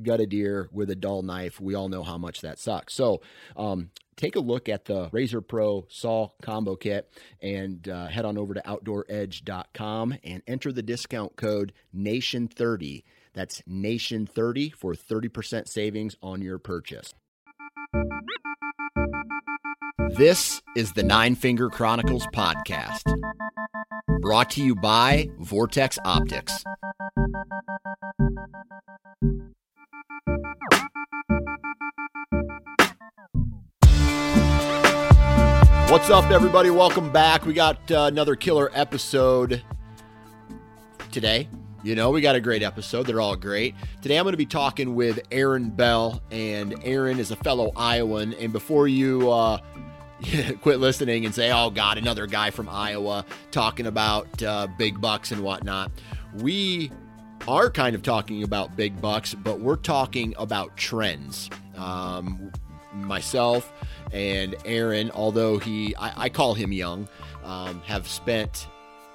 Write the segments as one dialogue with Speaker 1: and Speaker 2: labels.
Speaker 1: gut a deer with a dull knife, we all know how much that sucks. So, um, take a look at the Razor Pro Saw Combo Kit and uh, head on over to OutdoorEdge.com and enter the discount code NATION30. That's NATION30 for 30% savings on your purchase. This is the Nine Finger Chronicles podcast, brought to you by Vortex Optics. What's up, everybody? Welcome back. We got uh, another killer episode today. You know, we got a great episode. They're all great. Today, I'm going to be talking with Aaron Bell, and Aaron is a fellow Iowan. And before you uh, quit listening and say, oh, God, another guy from Iowa talking about uh, big bucks and whatnot, we are kind of talking about big bucks, but we're talking about trends. Um, myself, and Aaron, although he, I, I call him young, um, have spent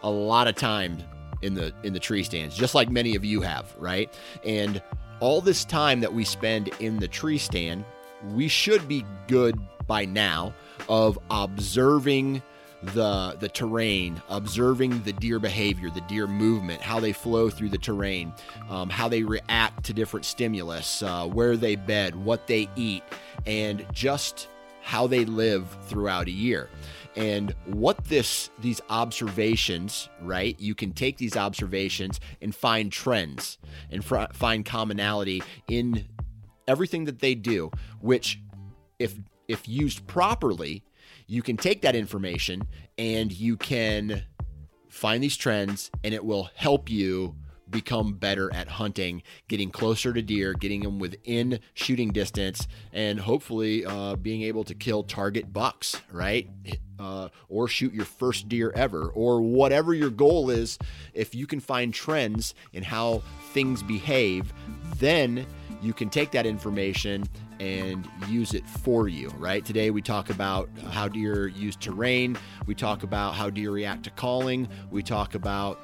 Speaker 1: a lot of time in the in the tree stands, just like many of you have, right? And all this time that we spend in the tree stand, we should be good by now of observing the the terrain, observing the deer behavior, the deer movement, how they flow through the terrain, um, how they react to different stimulus, uh, where they bed, what they eat, and just how they live throughout a year. And what this these observations, right? You can take these observations and find trends and fr- find commonality in everything that they do, which if if used properly, you can take that information and you can find these trends and it will help you become better at hunting, getting closer to deer, getting them within shooting distance, and hopefully uh, being able to kill target bucks, right? Uh, or shoot your first deer ever, or whatever your goal is. If you can find trends in how things behave, then you can take that information and use it for you, right? Today we talk about how deer use terrain, we talk about how deer react to calling, we talk about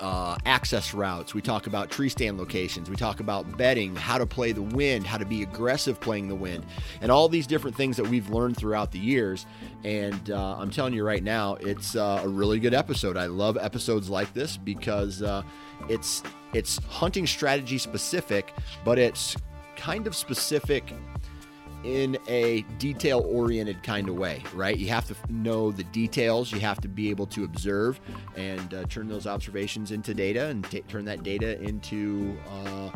Speaker 1: uh, access routes. We talk about tree stand locations. We talk about bedding, how to play the wind, how to be aggressive playing the wind, and all these different things that we've learned throughout the years. And uh, I'm telling you right now, it's uh, a really good episode. I love episodes like this because uh, it's it's hunting strategy specific, but it's kind of specific in a detail oriented kind of way, right? You have to know the details, you have to be able to observe and uh, turn those observations into data and t- turn that data into uh,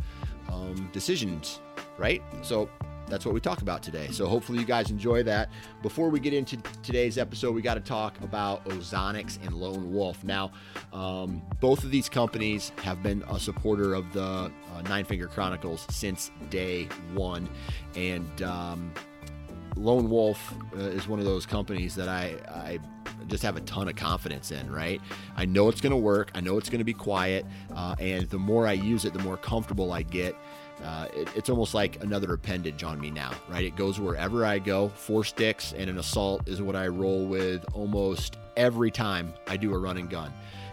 Speaker 1: um, decisions, right? So that's what we talk about today. So hopefully you guys enjoy that. Before we get into today's episode, we got to talk about Ozonics and Lone Wolf. Now, um, both of these companies have been a supporter of the uh, Nine Finger Chronicles since day one, and um, Lone Wolf uh, is one of those companies that I, I just have a ton of confidence in, right? I know it's going to work. I know it's going to be quiet. Uh, and the more I use it, the more comfortable I get. Uh, it, it's almost like another appendage on me now, right? It goes wherever I go. Four sticks and an assault is what I roll with almost every time I do a run and gun.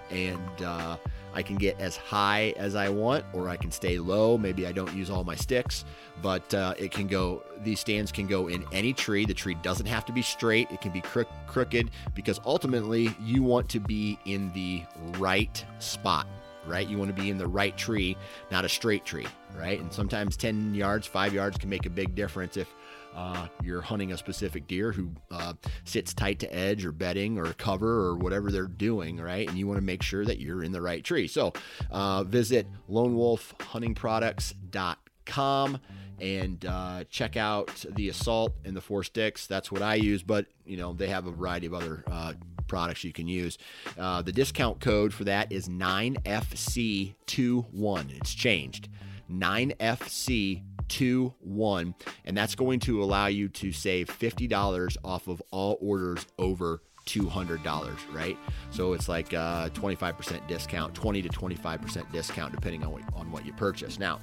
Speaker 1: And uh, I can get as high as I want, or I can stay low. Maybe I don't use all my sticks, but uh, it can go. These stands can go in any tree. The tree doesn't have to be straight. It can be crook, crooked because ultimately you want to be in the right spot right? You want to be in the right tree, not a straight tree, right? And sometimes 10 yards, five yards can make a big difference if uh, you're hunting a specific deer who uh, sits tight to edge or bedding or cover or whatever they're doing, right? And you want to make sure that you're in the right tree. So uh, visit lonewolfhuntingproducts.com and uh, check out the assault and the four sticks. That's what I use, but you know they have a variety of other uh, products you can use. Uh, the discount code for that is 9FC21. It's changed. 9FC21. And that's going to allow you to save $50 off of all orders over $200, right? So it's like a uh, 25% discount, 20 to 25% discount, depending on what, on what you purchase. Now,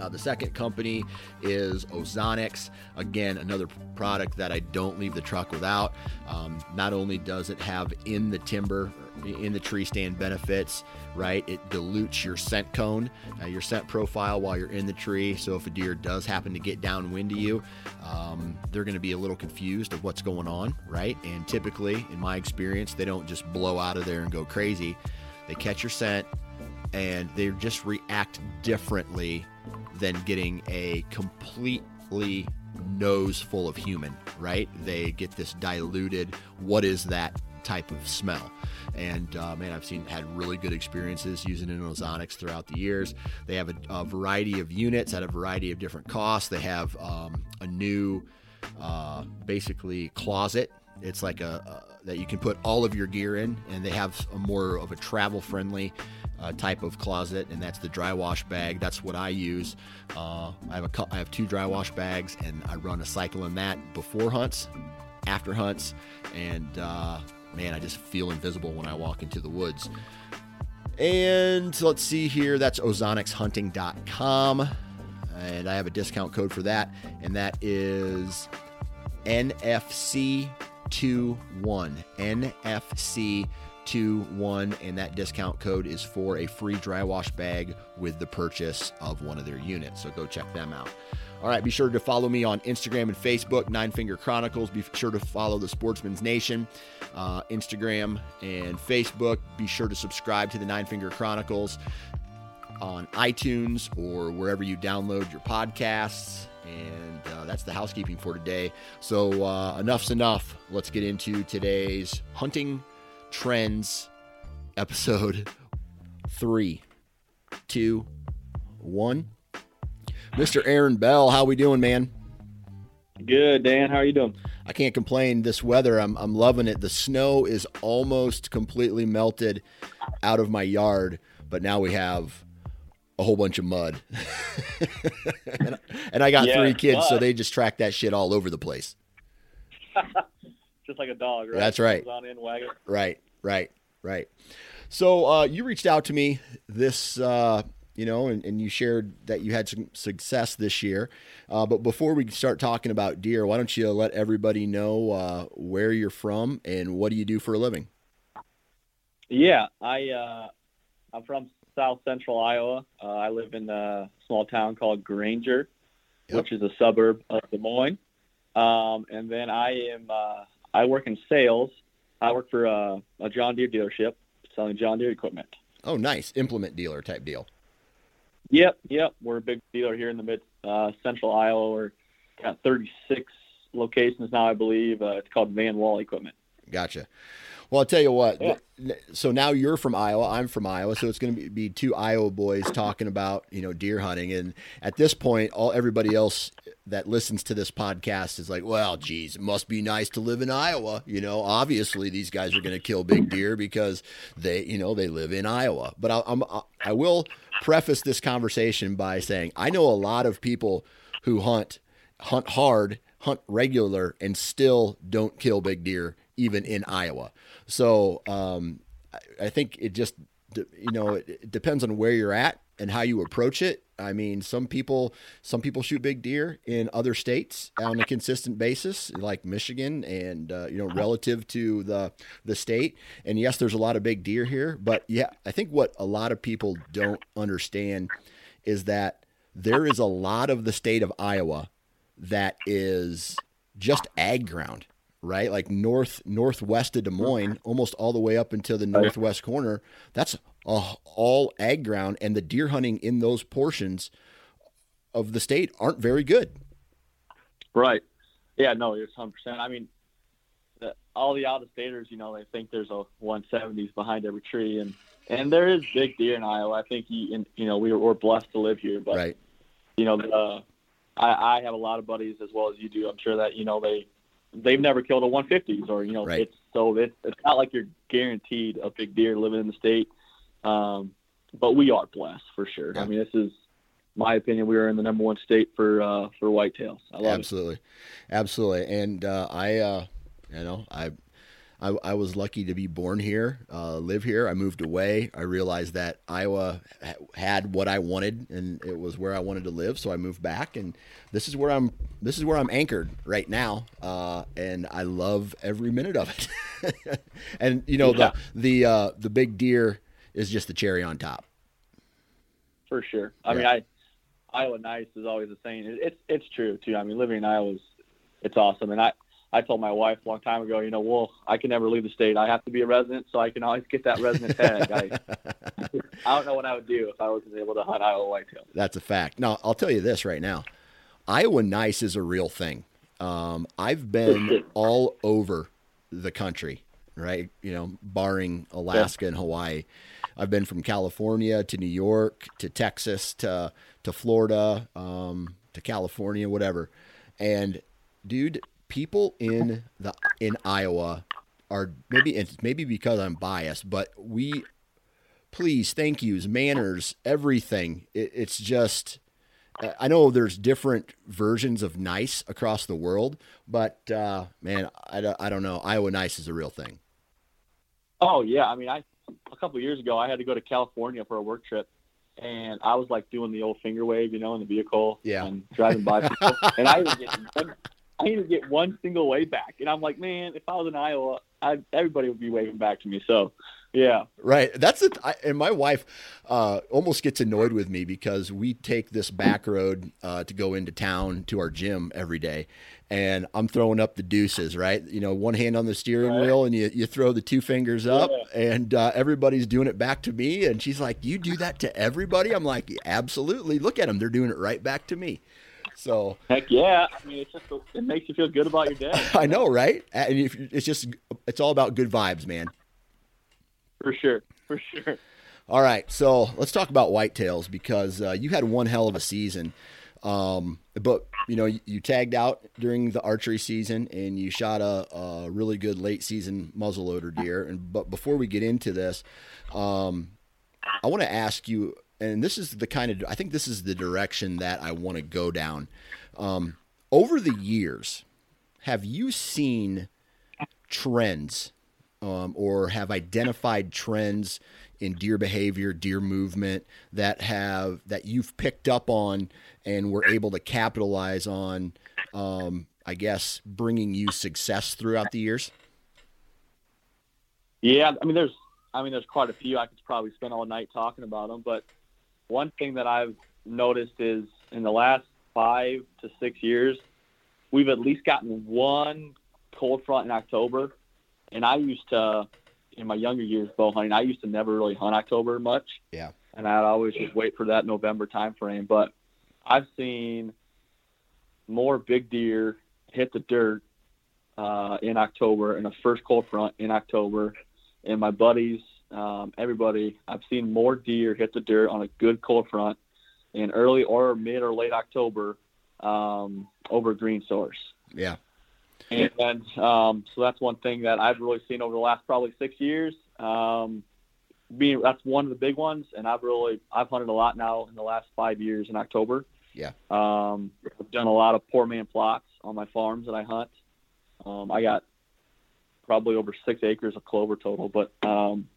Speaker 1: uh, the second company is Ozonics. Again, another product that I don't leave the truck without. Um, not only does it have in the timber, in the tree stand benefits, right? It dilutes your scent cone, uh, your scent profile while you're in the tree. So if a deer does happen to get downwind to you, um, they're going to be a little confused of what's going on, right? And typically, in my experience, they don't just blow out of there and go crazy. They catch your scent and they just react differently than getting a completely nose full of human, right? They get this diluted, what is that type of smell? And uh, man, I've seen had really good experiences using it ozonics throughout the years. They have a, a, variety of units at a variety of different costs. They have um, a new, uh, basically closet. It's like a, a, that you can put all of your gear in, and they have a more of a travel friendly uh, type of closet, and that's the dry wash bag. That's what I use. Uh, I have a I have two dry wash bags, and I run a cycle in that before hunts, after hunts, and uh, man, I just feel invisible when I walk into the woods. And let's see here, that's ozonicshunting.com. And I have a discount code for that, and that is NFC21. NFC 21 and that discount code is for a free dry wash bag with the purchase of one of their units. So go check them out. All right be sure to follow me on instagram and facebook nine finger chronicles. Be sure to follow the sportsman's nation uh, instagram and facebook. Be sure to subscribe to the nine finger chronicles on itunes or wherever you download your podcasts. And uh, that's the housekeeping for today. So uh, enough's enough. Let's get into today's hunting Trends, episode three, two, one. Mr. Aaron Bell, how we doing, man?
Speaker 2: Good, Dan. How are you doing?
Speaker 1: I can't complain. This weather, I'm, I'm loving it. The snow is almost completely melted out of my yard, but now we have a whole bunch of mud. and, and, I got yeah, three kids, so they just track that shit all over the place.
Speaker 2: like a dog, right?
Speaker 1: That's right.
Speaker 2: In,
Speaker 1: right, right, right. So uh, you reached out to me this, uh, you know, and, and, you shared that you had some success this year. Uh, but before we start talking about deer, why don't you let everybody know uh, where you're from and what do you do for a living?
Speaker 2: Yeah, I uh, I'm from South Central Iowa. Uh, I live in a small town called Granger, yep. which is a suburb of Des Moines. Um, and then I am I work in sales. I work for a, a John Deere dealership selling John Deere equipment.
Speaker 1: Oh, nice implement dealer type deal.
Speaker 2: Yep, yep. We're a big dealer here in the mid uh, central Iowa. We're got 36 locations now, I believe. Uh, it's called Van Wall Equipment.
Speaker 1: Gotcha. Well, I'll tell you what. Yeah. So now you're from Iowa. I'm from Iowa. So it's going to be two Iowa boys talking about you know deer hunting. And at this point, all everybody else that listens to this podcast is like, well, geez, it must be nice to live in Iowa. You know, obviously these guys are going to kill big deer because they you know they live in Iowa. But I, I'm I will preface this conversation by saying I know a lot of people who hunt hunt hard hunt regular and still don't kill big deer, even in Iowa. So um, I, I think it just you know it, it depends on where you're at and how you approach it. I mean, some people some people shoot big deer in other states on a consistent basis, like Michigan, and uh, you know, relative to the the state. And yes, there's a lot of big deer here, but yeah, I think what a lot of people don't understand is that there is a lot of the state of Iowa that is just ag ground right? Like north northwest of Des Moines, almost all the way up into the northwest corner. That's uh, all ag ground, and the deer hunting in those portions of the state aren't very good.
Speaker 2: Right. Yeah. No, you're 100. percent I mean, the, all the out of staters, you know, they think there's a 170s behind every tree, and and there is big deer in Iowa. I think you, and, you know, we we're blessed to live here, but
Speaker 1: right.
Speaker 2: you know, the, I, I have a lot of buddies as well as you do. I'm sure that you know they they've never killed a 150s or you know
Speaker 1: right.
Speaker 2: it's so it's it's not like you're guaranteed a big deer living in the state um, but we are blessed for sure yeah. i mean this is my opinion we are in the number one state for uh, for whitetails
Speaker 1: I love it. absolutely it. absolutely and uh, i uh, you know i I, I, was lucky to be born here, uh, live here. I moved away. I realized that Iowa ha- had what I wanted, and it was where I wanted to live. So I moved back, and this is where I'm. This is where I'm anchored right now, uh, and I love every minute of it. and you know yeah. the the uh, the big deer is just the cherry on top.
Speaker 2: For sure. I yeah. mean, I Iowa nice is always the saying. It's it's true too. I mean, living in Iowa is it's awesome, and I I told my wife a long time ago, you know, well, I can never leave the state. I have to be a resident, so I can always get that resident tag. I, I don't know what I would do if I wasn't able to hunt Iowa whitetail.
Speaker 1: That's a fact. Now, I'll tell you this right now: Iowa nice is a real thing. Um, I've been all over the country, right? You know, barring Alaska yeah. and Hawaii. I've been from California to New York to Texas to to Florida um, to California, whatever. And dude, people in the in Iowa are maybe it's maybe because I'm biased, but we please thank yous, manners, everything. It, it's just I know there's different versions of nice across the world, but uh, man, I, I don't know. Iowa nice is a real thing.
Speaker 2: Oh yeah, I mean, I a couple years ago I had to go to California for a work trip, and I was like doing the old finger wave, you know, in the vehicle,
Speaker 1: yeah,
Speaker 2: and driving by people, and I was getting I didn't get one single wave back. And I'm like, man, if I was in Iowa, I, everybody would be waving back to me. So, yeah.
Speaker 1: Right. That's it. And my wife uh, almost gets annoyed with me because we take this back road uh, to go into town to our gym every day. And I'm throwing up the deuces, right? You know, one hand on the steering right. wheel and you, you throw the two fingers up, yeah. and uh, everybody's doing it back to me. And she's like, You do that to everybody? I'm like, Absolutely. Look at them. They're doing it right back to me. So
Speaker 2: heck yeah, I mean it's just it makes you feel good about your day.
Speaker 1: I know, right? And it's just it's all about good vibes, man.
Speaker 2: For sure, for sure.
Speaker 1: All right, so let's talk about whitetails because uh, you had one hell of a season. Um, but you know, you, you, tagged out during the archery season and you shot a, a, really good late season muzzleloader deer. And but before we get into this, um, I want to ask you and this is the kind of I think this is the direction that I want to go down. Um, over the years, have you seen trends um, or have identified trends in deer behavior, deer movement that have that you've picked up on and were able to capitalize on? Um, I guess bringing you success throughout the years.
Speaker 2: Yeah, I mean, there's, I mean, there's quite a few. I could probably spend all night talking about them, but one thing that I've noticed is in the last five to six years, we've at least gotten one cold front in October. And I used to, in my younger years, bow hunting, I used to never really hunt October much.
Speaker 1: Yeah.
Speaker 2: And I'd always just wait for that November time frame. But I've seen more big deer hit the dirt uh, in October in the first cold front in October. And my buddies um, everybody, I've seen more deer hit the dirt on a good cold front in early or mid or late October um, over green source.
Speaker 1: Yeah.
Speaker 2: And um, so that's one thing that I've really seen over the last probably six years. Um, being that's one of the big ones, and I've really I've hunted a lot now in the last five years in October.
Speaker 1: Yeah.
Speaker 2: Um, I've done a lot of poor man plots. on my farms that I hunt. Um, I got probably over six acres of clover total, but um,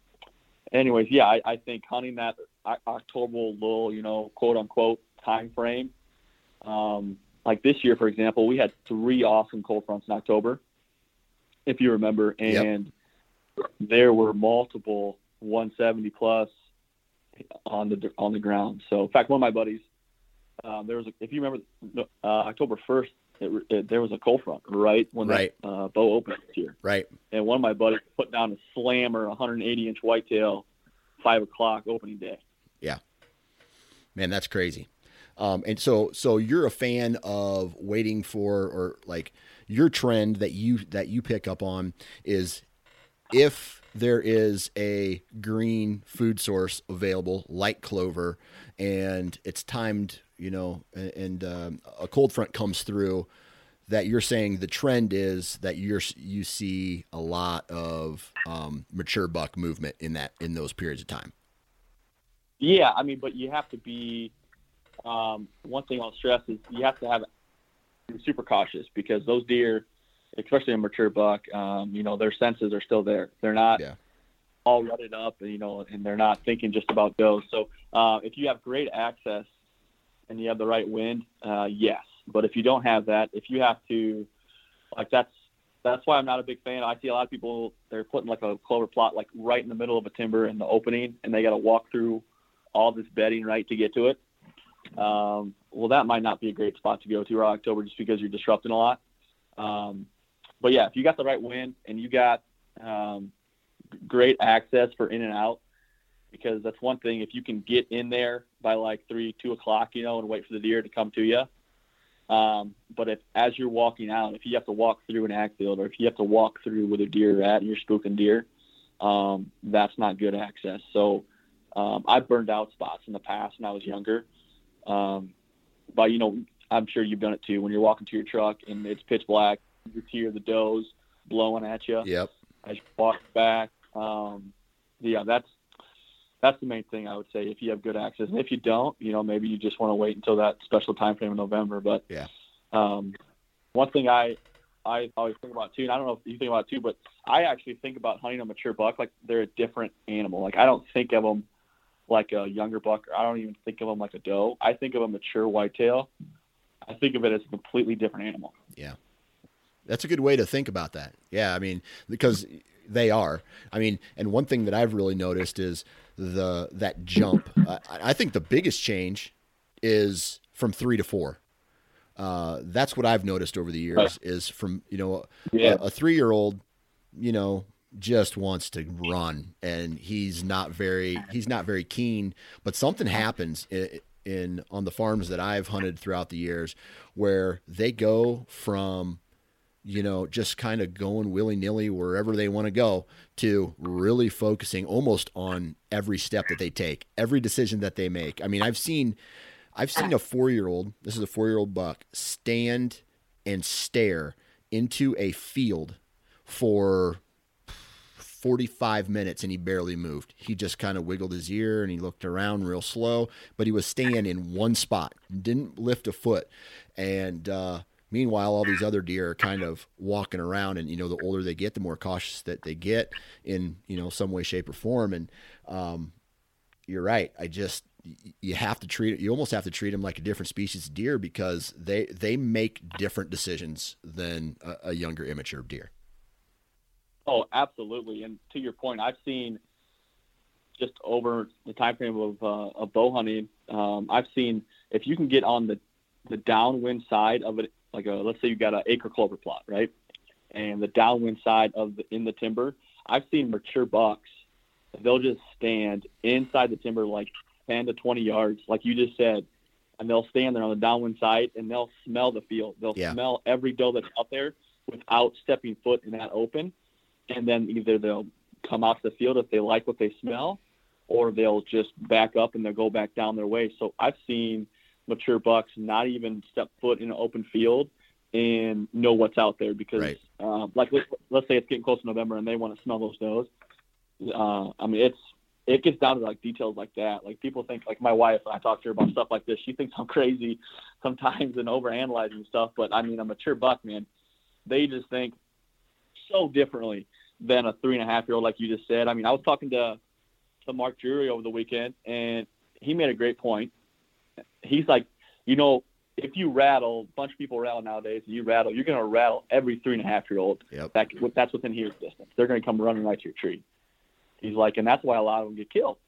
Speaker 2: anyways, yeah, I, I think hunting that October lull, you know, quote unquote time frame. Um, like this year, for example, we had three awesome cold fronts in October, if you remember, and yep. there were multiple 170 plus on the on the ground. So, in fact, one of my buddies, um, there was a, if you remember, uh, October 1st, it, it, there was a cold front right when right. that uh, bow opened this year.
Speaker 1: Right.
Speaker 2: And one of my buddies put down a slammer, 180 inch whitetail, five o'clock opening day.
Speaker 1: Yeah. Man, that's crazy. Um, and so, so you're a fan of waiting for, or like your trend that you that you pick up on is if there is a green food source available, like clover, and it's timed, you know, and, and um, a cold front comes through, that you're saying the trend is that you're you see a lot of um, mature buck movement in that in those periods of time.
Speaker 2: Yeah, I mean, but you have to be. Um, one thing I'll stress is you have to have super cautious because those deer especially a mature buck, um, you know, their senses are still there. They're not yeah. all rutted up, and you know, and they're not thinking just about does. So uh, if you have great access and you have the right wind, uh, yes. But if you don't have that, if you have to, like that's that's why I'm not a big fan. I see a lot of people they're putting like a clover plot like right in the middle of a timber in the opening, and they got to walk through all this bedding right to get to it. Um, well, that might not be a great spot to go to around October just because you're disrupting a lot. Um, but yeah, if you got the right wind and you got um, great access for in and out, because that's one thing. If you can get in there by like three, two o'clock, you know, and wait for the deer to come to you. Um, but if as you're walking out, if you have to walk through an ag field or if you have to walk through where the deer are at and you're spooking deer, um, that's not good access. So um, I've burned out spots in the past when I was younger. Um, but you know, I'm sure you've done it too. When you're walking to your truck and it's pitch black, you hear the does blowing at you.
Speaker 1: Yep.
Speaker 2: As you walk back, um, yeah, that's that's the main thing I would say. If you have good access, and if you don't, you know, maybe you just want to wait until that special time frame in November. But
Speaker 1: yeah,
Speaker 2: um, one thing I I always think about too, and I don't know if you think about it too, but I actually think about hunting a mature buck like they're a different animal. Like I don't think of them like a younger buck. Or I don't even think of them like a doe. I think of a mature whitetail. I think of it as a completely different animal.
Speaker 1: Yeah. That's a good way to think about that. Yeah, I mean, because they are. I mean, and one thing that I've really noticed is the that jump. I, I think the biggest change is from three to four. Uh, that's what I've noticed over the years. Is from you know yeah. a, a three year old, you know, just wants to run, and he's not very he's not very keen. But something happens in, in on the farms that I've hunted throughout the years where they go from you know, just kind of going willy nilly wherever they want to go to really focusing almost on every step that they take, every decision that they make. I mean, I've seen, I've seen a four year old, this is a four year old buck, stand and stare into a field for 45 minutes and he barely moved. He just kind of wiggled his ear and he looked around real slow, but he was staying in one spot, didn't lift a foot. And, uh, Meanwhile, all these other deer are kind of walking around, and you know, the older they get, the more cautious that they get in you know some way, shape, or form. And um, you're right. I just you have to treat. You almost have to treat them like a different species of deer because they they make different decisions than a, a younger, immature deer.
Speaker 2: Oh, absolutely. And to your point, I've seen just over the time frame of, uh, of bow hunting, um, I've seen if you can get on the the downwind side of it like a let's say you got an acre clover plot, right? And the downwind side of the in the timber, I've seen mature bucks. They'll just stand inside the timber like 10 to 20 yards, like you just said, and they'll stand there on the downwind side and they'll smell the field. They'll yeah. smell every doe that's out there without stepping foot in that open. And then either they'll come off the field if they like what they smell, or they'll just back up and they'll go back down their way. So I've seen mature bucks not even step foot in an open field and know what's out there because, right. uh, like, let's, let's say it's getting close to November and they want to smell those does. Uh, I mean, it's it gets down to like details like that. Like people think, like my wife, when I talk to her about stuff like this, she thinks I'm crazy sometimes and over analyzing stuff. But I mean, a mature buck, man, they just think so differently than a three and a half year old, like you just said. I mean, I was talking to to Mark Drury over the weekend, and he made a great point. He's like, you know, if you rattle, a bunch of people rattle nowadays, and you rattle, you're going to rattle every three and a half year old.
Speaker 1: Yep.
Speaker 2: That, that's within hearing distance. They're going to come running right to your tree. He's like, and that's why a lot of them get killed.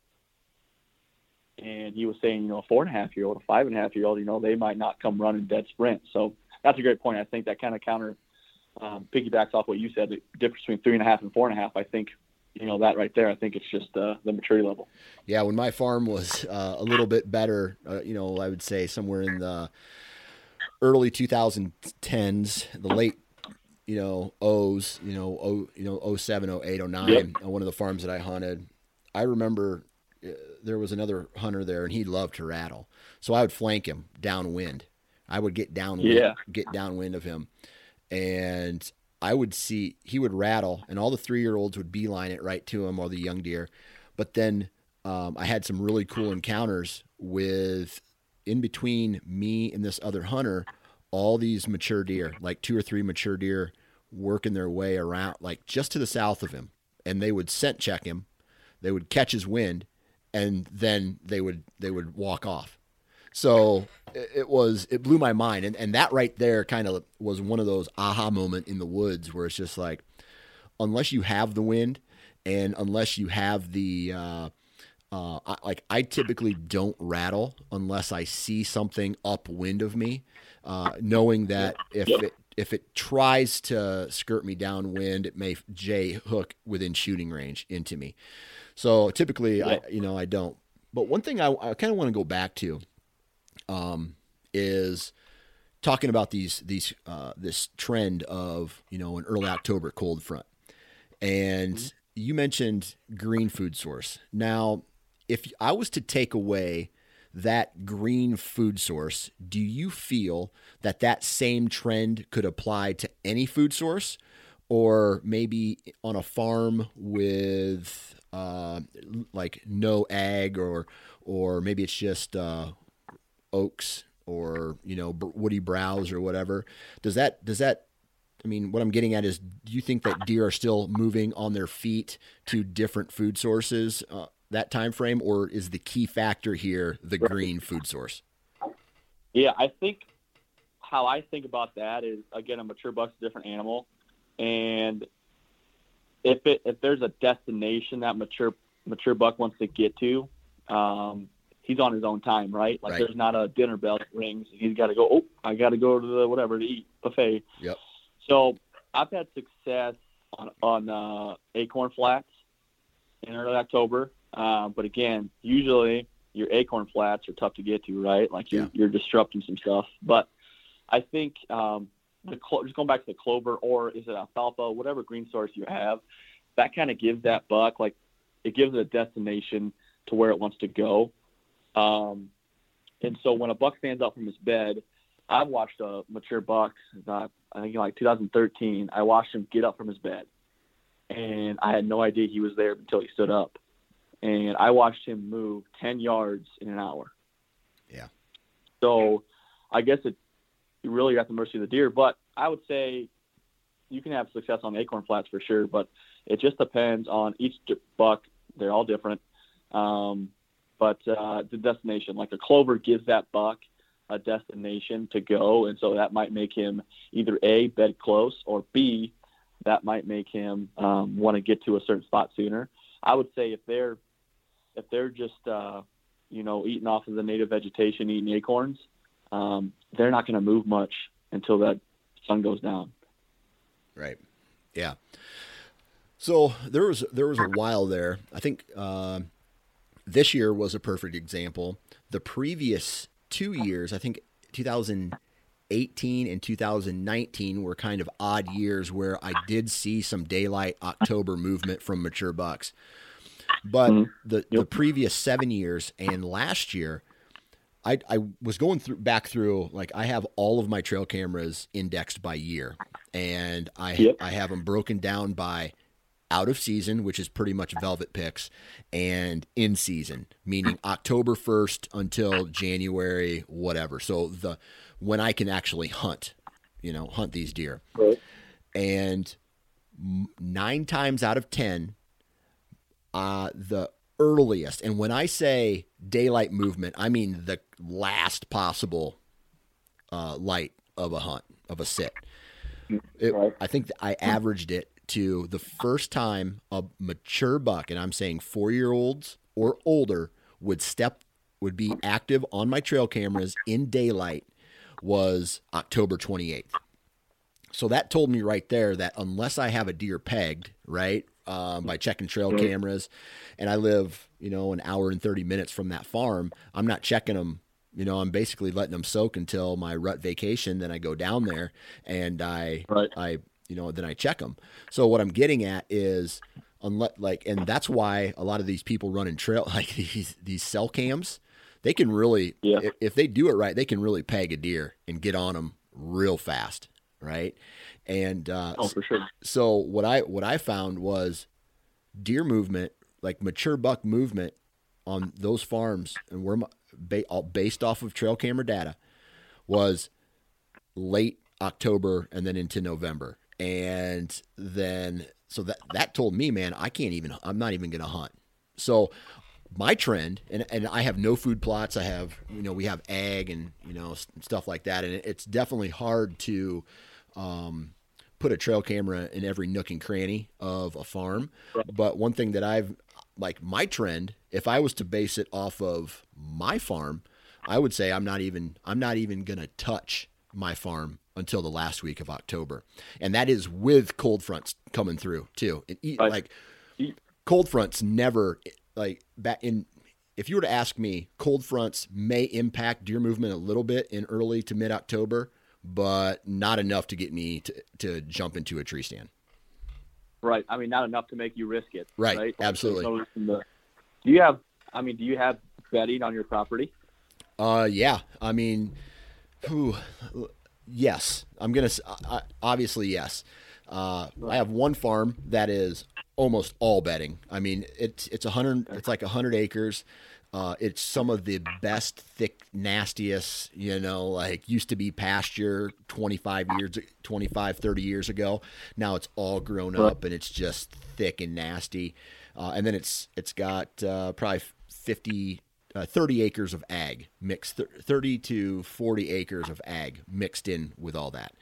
Speaker 2: And he was saying, you know, a four and a half year old, a five and a half year old, you know, they might not come running dead sprint. So that's a great point. I think that kind of counter um, piggybacks off what you said. The difference between three and a half and four and a half. I think, you know, that right there. I think it's just uh, the maturity level.
Speaker 1: Yeah, when my farm was uh, a little bit better, uh, you know, I would say somewhere in the early 2010s, the late you know, O's, you know, oh, you know, 07, 08, 09, yep. on one of the farms that I hunted. I remember uh, there was another hunter there and he loved to rattle. So I would flank him downwind. I would get downwind,
Speaker 2: yeah.
Speaker 1: get downwind of him. And I would see he would rattle and all the three year olds would beeline it right to him or the young deer. But then um, I had some really cool encounters with in between me and this other hunter all these mature deer, like two or three mature deer, working their way around, like just to the south of him. And they would scent check him, they would catch his wind, and then they would they would walk off. So it was it blew my mind, and and that right there kind of was one of those aha moment in the woods where it's just like, unless you have the wind, and unless you have the uh, uh, I, like I typically don't rattle unless I see something upwind of me, uh, knowing that if it if it tries to skirt me downwind, it may j hook within shooting range into me. So typically, I you know I don't. But one thing I, I kind of want to go back to um, is talking about these these uh, this trend of you know an early October cold front, and mm-hmm. you mentioned green food source. Now if I was to take away that green food source, do you feel that that same trend could apply to any food source? Or maybe on a farm with uh, like no ag, or or maybe it's just uh, oaks or you know woody browse or whatever. Does that does that I mean, what I'm getting at is, do you think that deer are still moving on their feet to different food sources uh, that time frame, or is the key factor here the green food source?
Speaker 2: Yeah, I think how I think about that is again a mature buck's a different animal, and if it if there's a destination that mature mature buck wants to get to, um, he's on his own time, right? Like
Speaker 1: right.
Speaker 2: there's not a dinner bell that rings. He's got to go. Oh, I got to go to the whatever to eat buffet.
Speaker 1: Yep.
Speaker 2: So I've had success on on uh, acorn flats in early October. Uh, but again, usually your acorn flats are tough to get to, right? Like you're, yeah. you're disrupting some stuff. But I think um, the just going back to the clover or is it alfalfa, whatever green source you have, that kind of gives that buck like it gives it a destination to where it wants to go. Um, and so when a buck stands up from his bed, I've watched a mature buck. I think like 2013. I watched him get up from his bed, and I had no idea he was there until he stood up and I watched him move 10 yards in an hour.
Speaker 1: Yeah.
Speaker 2: So I guess it really got the mercy of the deer, but I would say you can have success on acorn flats for sure, but it just depends on each buck. They're all different. Um, but uh, the destination, like a clover, gives that buck a destination to go, and so that might make him either a bed close or b that might make him um, want to get to a certain spot sooner. I would say if they're if they're just uh, you know eating off of the native vegetation, eating acorns, um, they're not going to move much until that sun goes down.
Speaker 1: Right. Yeah. So there was there was a while there. I think uh, this year was a perfect example. The previous two years, I think 2018 and 2019 were kind of odd years where I did see some daylight October movement from mature bucks. But mm-hmm. the the previous seven years and last year, I I was going through back through like I have all of my trail cameras indexed by year, and I yep. I have them broken down by out of season, which is pretty much velvet pics, and in season, meaning October 1st until January, whatever. So the when I can actually hunt, you know, hunt these deer.
Speaker 2: Right.
Speaker 1: And nine times out of 10, uh, the earliest, and when I say daylight movement, I mean the last possible uh, light of a hunt, of a sit. It,
Speaker 2: Right.
Speaker 1: I think I averaged it to the first time a mature buck, and I'm saying four year olds or older, would step, would be active on my trail cameras in daylight was October 28th. So that told me right there that unless I have a deer pegged, right, um, by checking trail cameras, and I live, you know, an hour and 30 minutes from that farm, I'm not checking them. You know, I'm basically letting them soak until my rut vacation. Then I go down there and I,
Speaker 2: Right.
Speaker 1: I, you know, then I check them. So what I'm getting at is, unless like, and that's why a lot of these people running trail like these these cell cams, they can really,
Speaker 2: Yeah.
Speaker 1: if, if they do it right, they can really peg a deer and get on them real fast, right? And uh,
Speaker 2: Oh, for sure.
Speaker 1: so what I what I found was deer movement, like mature buck movement on those farms, and we're based off of trail camera data, was late October and then into November, and then so that that told me, man, I can't even. I'm not even going to hunt. So my trend, and and I have no food plots. I have you know we have ag and you know stuff like that, and it's definitely hard to. Um, put a trail camera in every nook and cranny of a farm. But one thing that I've like my trend, if I was to base it off of my farm, I would say I'm not even I'm not even to touch my farm until the last week of October. And that is with cold fronts coming through too. And e-
Speaker 2: Right.
Speaker 1: like cold fronts never like back in if you were to ask me, cold fronts may impact deer movement a little bit in early to mid October, but not enough to get me to, to jump into a tree stand.
Speaker 2: Right. I mean, not enough to make you risk it.
Speaker 1: Right,
Speaker 2: Right.
Speaker 1: absolutely.
Speaker 2: No reason to- Do you have? I mean, do you have bedding on your property?
Speaker 1: Uh, yeah. I mean, whew, yes. I'm gonna I- obviously yes. Uh, I have one farm that is almost all bedding. I mean, it's it's a hundred. It's like a hundred acres. Uh, it's some of the best, thick, nastiest, you know, like used to be pasture 25 years, 25, 30 years ago. Now it's all grown up and it's just thick and nasty. Uh, and then it's, it's got, uh, probably 50, uh, 30 acres of ag mixed, thir- 30 to 40 acres of ag mixed in with all that.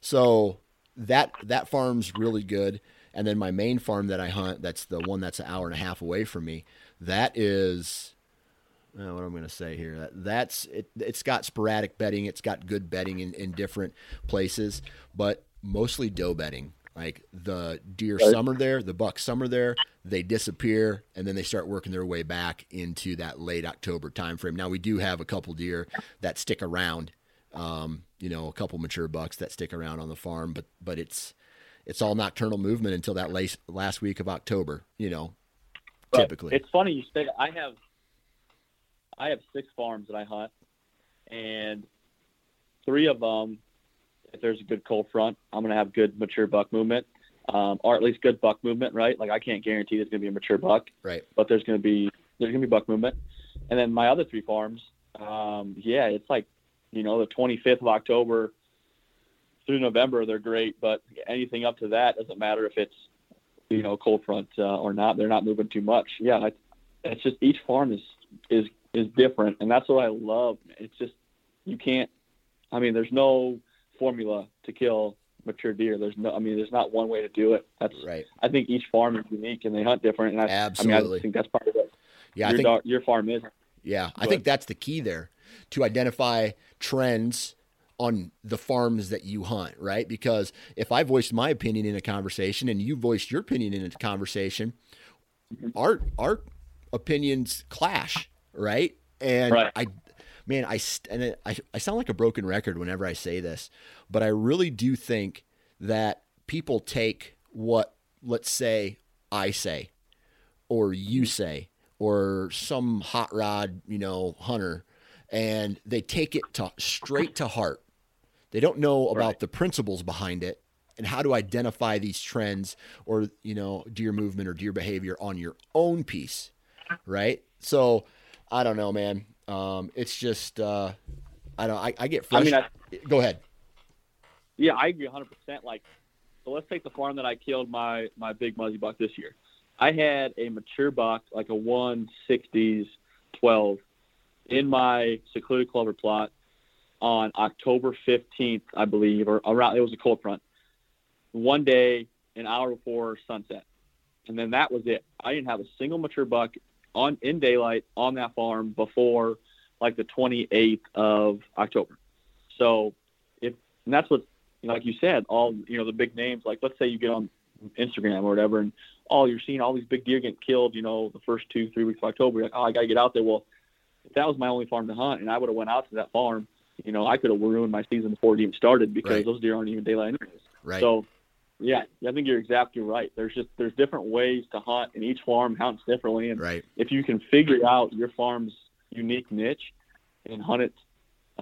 Speaker 1: So that, that farm's really good. And then my main farm that I hunt, that's the one that's an hour and a half away from me. That is, uh, what I'm going to say here. That, that's it. It's got sporadic bedding. It's got good bedding in, in different places, but mostly doe bedding. Like the deer summer there, the bucks summer there, they disappear and then they start working their way back into that late October timeframe. Now we do have a couple deer that stick around. Um, you know, a couple mature bucks that stick around on the farm, but but it's it's all nocturnal movement until that last last week of October. You know,
Speaker 2: But
Speaker 1: typically.
Speaker 2: It's funny you say. I have. I have six farms that I hunt, and three of them, if there's a good cold front, I'm going to have good mature buck movement, um, or at least good buck movement, right? Like I can't guarantee there's going to be a mature buck,
Speaker 1: right.
Speaker 2: but there's going to be there's going to be buck movement. And then my other three farms, um, yeah, it's like you know the 25th of October through November they're great, but anything up to that doesn't matter if it's you know cold front uh, or not. They're not moving too much. Yeah, I, it's just each farm is is is different, and that's what I love. It's just you can't. I mean, there's no formula to kill mature deer. There's no. I mean, there's not one way to do it. That's.
Speaker 1: Right.
Speaker 2: I think each farm is unique and they hunt different. And I, I mean,
Speaker 1: Absolutely.
Speaker 2: I think that's part of it
Speaker 1: Yeah, I think
Speaker 2: dog, your farm is.
Speaker 1: Yeah, I think that's the key there to identify trends on the farms that you hunt, right? Because if I voiced my opinion in a conversation and you voiced your opinion in a conversation,
Speaker 2: Mm-hmm.
Speaker 1: our our opinions clash, right? And
Speaker 2: Right.
Speaker 1: I man, I st- and it, I I sound like a broken record whenever I say this, but I really do think that people take what let's say I say or you mm-hmm. say or some hot rod, you know, hunter, and they take it to straight to heart. They don't know about
Speaker 2: Right.
Speaker 1: the principles behind it, and how to identify these trends or you know deer movement or deer behavior on your own piece, right? So I don't know, man. Um, it's just uh, I don't. I, I get frustrated. I mean, I, Go ahead.
Speaker 2: Yeah, I agree 100. percent Like, so let's take the farm that I killed my my big muzzy buck this year. I had a mature buck, like a 160s 12, in my secluded clover plot on October 15th, I believe, or around. It was a cold front. One day, an hour before sunset, and then that was it. I didn't have a single mature buck on in daylight on that farm before like the 28th of October. So if and that's what like you said, all you know the big names. Like let's say you get on Instagram or whatever, and all you're seeing all these big deer get killed. You know, the first two three weeks of October. You're like, oh, I got to get out there. Well, if that was my only farm to hunt, and I would have went out to that farm, you know, I could have ruined my season before it even started because right. those deer aren't even daylight anyways.
Speaker 1: Right.
Speaker 2: So yeah, I think you're exactly right. There's just there's different ways to hunt, and each farm hunts differently. And
Speaker 1: right.
Speaker 2: if you can figure out your farm's unique niche and hunt it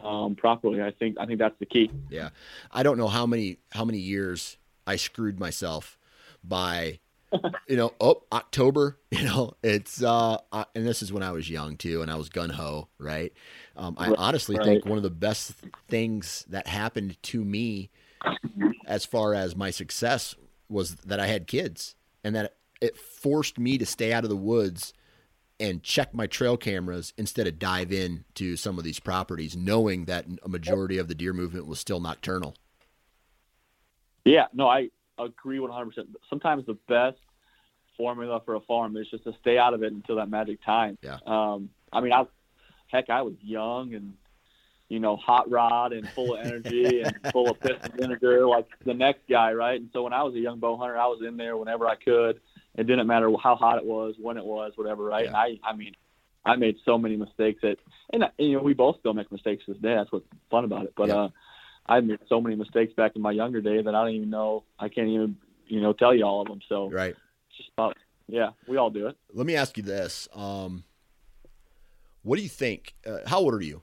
Speaker 2: um, properly, I think I think that's the key.
Speaker 1: Yeah, I don't know how many how many years I screwed myself by you know, oh, October, you know, it's, uh, and this is when I was young too, and I was gun ho, right? Um, I honestly right. think one of the best things that happened to me as far as my success was that I had kids and that it forced me to stay out of the woods and check my trail cameras instead of dive in to some of these properties, knowing that a majority of the deer movement was still nocturnal.
Speaker 2: Yeah, no, I agree 100%. Sometimes the best formula for a farm is just to stay out of it until that magic time.
Speaker 1: Yeah.
Speaker 2: Um, I mean, I, heck, I was young and you know, hot rod and full of energy and full of piss and vinegar like the next guy, right? And so when I was a young bow hunter, I was in there whenever I could. It didn't matter how hot it was, when it was, whatever, right? Yeah. And I, I mean, I made so many mistakes that, and, you know, we both still make mistakes this day. That's what's fun about it. But yeah. uh, I made so many mistakes back in my younger day that I don't even know. I can't even, you know, tell you all of them. So
Speaker 1: right,
Speaker 2: it's just about, yeah, we all do it.
Speaker 1: Let me ask you this: um, What do you think? Uh, how old are you?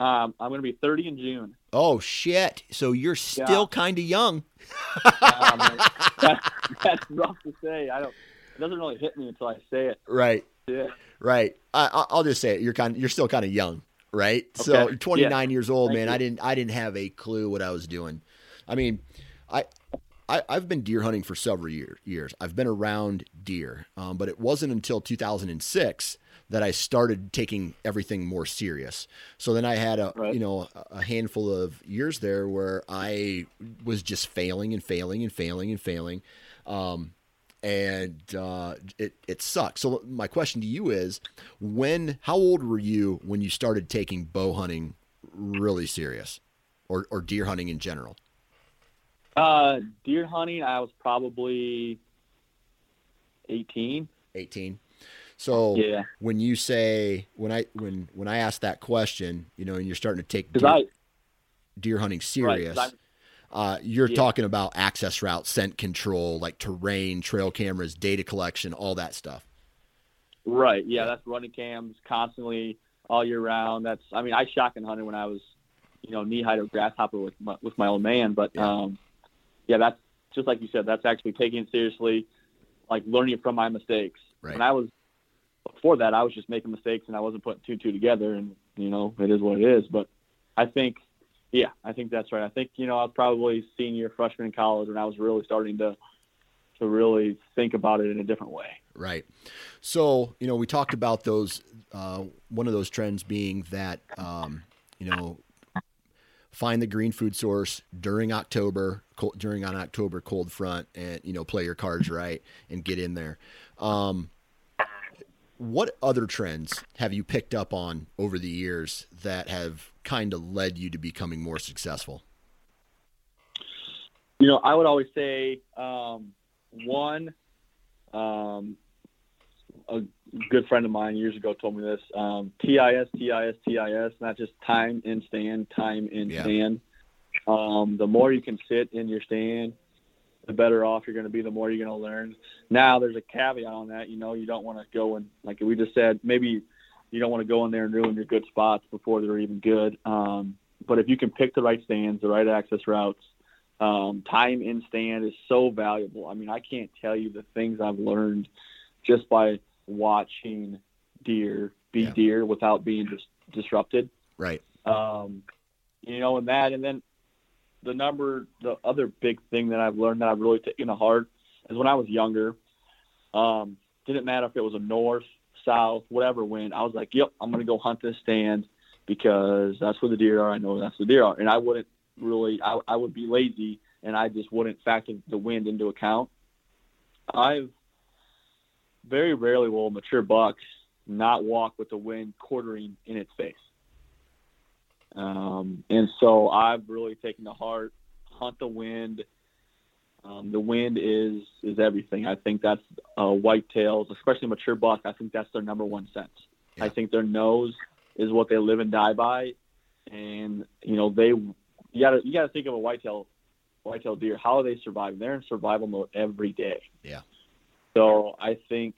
Speaker 2: Um, I'm going to be 30 in June.
Speaker 1: Oh shit! So you're still yeah. kind of young.
Speaker 2: um, that's, that's rough to say. I don't. It doesn't really hit me until I say it.
Speaker 1: Right.
Speaker 2: Yeah.
Speaker 1: Right. I, will just say it. You're kind. You're still kind of young. Right. Okay. So 29 yeah. years old, Thank man. You. I didn't. I didn't have a clue what I was doing. I mean, I. I, have been deer hunting for several year, years. I've been around deer, um, but it wasn't until 2006 that I started taking everything more serious. So then I had a right. you know a handful of years there where I was just failing and failing and failing and failing, um, and uh, it it sucks. So my question to you is, when how old were you when you started taking bow hunting really serious, or or deer hunting in general?
Speaker 2: Uh, deer hunting, I was probably eighteen.
Speaker 1: Eighteen. So
Speaker 2: yeah.
Speaker 1: when you say when I when when I ask that question, you know, and you're starting to take
Speaker 2: deer, I,
Speaker 1: deer hunting serious, right, uh, you're yeah. talking about access route, scent control, like terrain, trail cameras, data collection, all that stuff.
Speaker 2: Right. Yeah, that's running cams constantly all year round. That's I mean, I shotgun hunted when I was, you know, knee height or grasshopper with my, with my old man. But yeah. um, yeah, that's just like you said. That's actually taking it seriously, like learning from my mistakes.
Speaker 1: Right.
Speaker 2: When I was before that, I was just making mistakes and I wasn't putting two two together, and you know, it is what it is. But I think, yeah, I think that's right. I think you know, I was probably senior freshman in college when I was really starting to to really think about it in a different way.
Speaker 1: Right. So you know, we talked about those. Uh, one of those trends being that um, you know find the green food source during October, cold, during an October cold front, and you know play your cards right and get in there. Um, what other trends have you picked up on over the years that have kind of led you to becoming more successful?
Speaker 2: You know, I would always say um, one, um, a good friend of mine years ago told me this um, TIS, TIS, TIS, not just time in stand, time in yeah. stand. Um, the more you can sit in your stand, the better off you're going to be, the more you're going to learn. Now, there's a caveat on that. You know, you don't want to go and, like we just said, maybe you don't want to go in there and ruin your good spots before they're even good. Um, but if you can pick the right stands, the right access routes, Um, time in stand is so valuable. I mean, I can't tell you the things I've learned just by watching deer be
Speaker 1: Yeah.
Speaker 2: deer without being dis- disrupted.
Speaker 1: Right.
Speaker 2: Um, you know, and that, and then the number, the other big thing that I've learned that I've really taken to heart is when I was younger. Um, didn't matter if it was a north, south, whatever wind. I was like, "Yep, I'm going to go hunt this stand because that's where the deer are. I know that's where the deer are." And I wouldn't really, I, I would be lazy and I just wouldn't factor the wind into account. I've very rarely will a mature bucks not walk with the wind quartering in its face. Um, and so I've really taken to heart hunt the wind. Um, the wind is is everything. I think that's uh, whitetails, especially mature buck. I think that's their number one sense. I think their nose is what they live and die by, and you know they you gotta you gotta think of a whitetail whitetail deer. How are they surviving? They're in survival mode every day.
Speaker 1: Yeah.
Speaker 2: So I think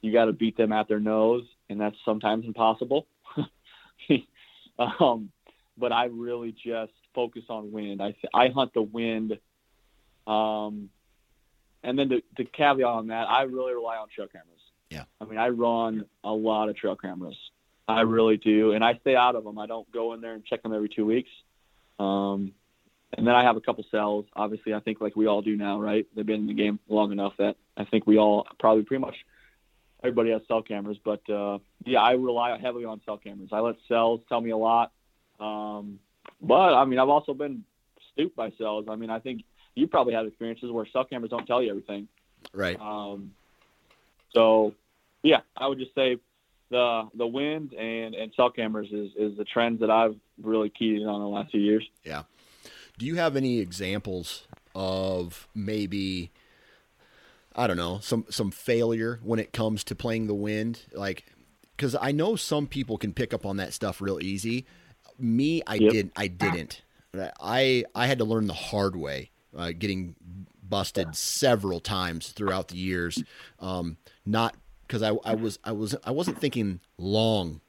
Speaker 2: you got to beat them at their nose, and that's sometimes impossible. um, but I really just focus on wind. I I hunt the wind, um, and then the, the caveat on that, I really rely on trail cameras.
Speaker 1: Yeah.
Speaker 2: I mean, I run a lot of trail cameras. I really do, and I stay out of them. I don't go in there and check them every two weeks. Um, and then I have a couple cells. Obviously, I think like we all do now, right? They've been in the game long enough that I think we all probably pretty much everybody has cell cameras. But uh, yeah, I rely heavily on cell cameras. I let cells tell me a lot. Um, but I mean, I've also been stooped by cells. I mean, I think you probably had experiences where cell cameras don't tell you everything.
Speaker 1: Right.
Speaker 2: Um, so yeah, I would just say the the wind and and cell cameras is is the trends that I've really keyed in on the last few years.
Speaker 1: Do you have any examples of maybe I don't know some some failure when it comes to playing the wind? Like, because I know some people can pick up on that stuff real easy. Me, I
Speaker 2: Yep.
Speaker 1: did. I didn't. I I had to learn the hard way, uh, getting busted several times throughout the years. Um, not because I, I was I was I wasn't thinking long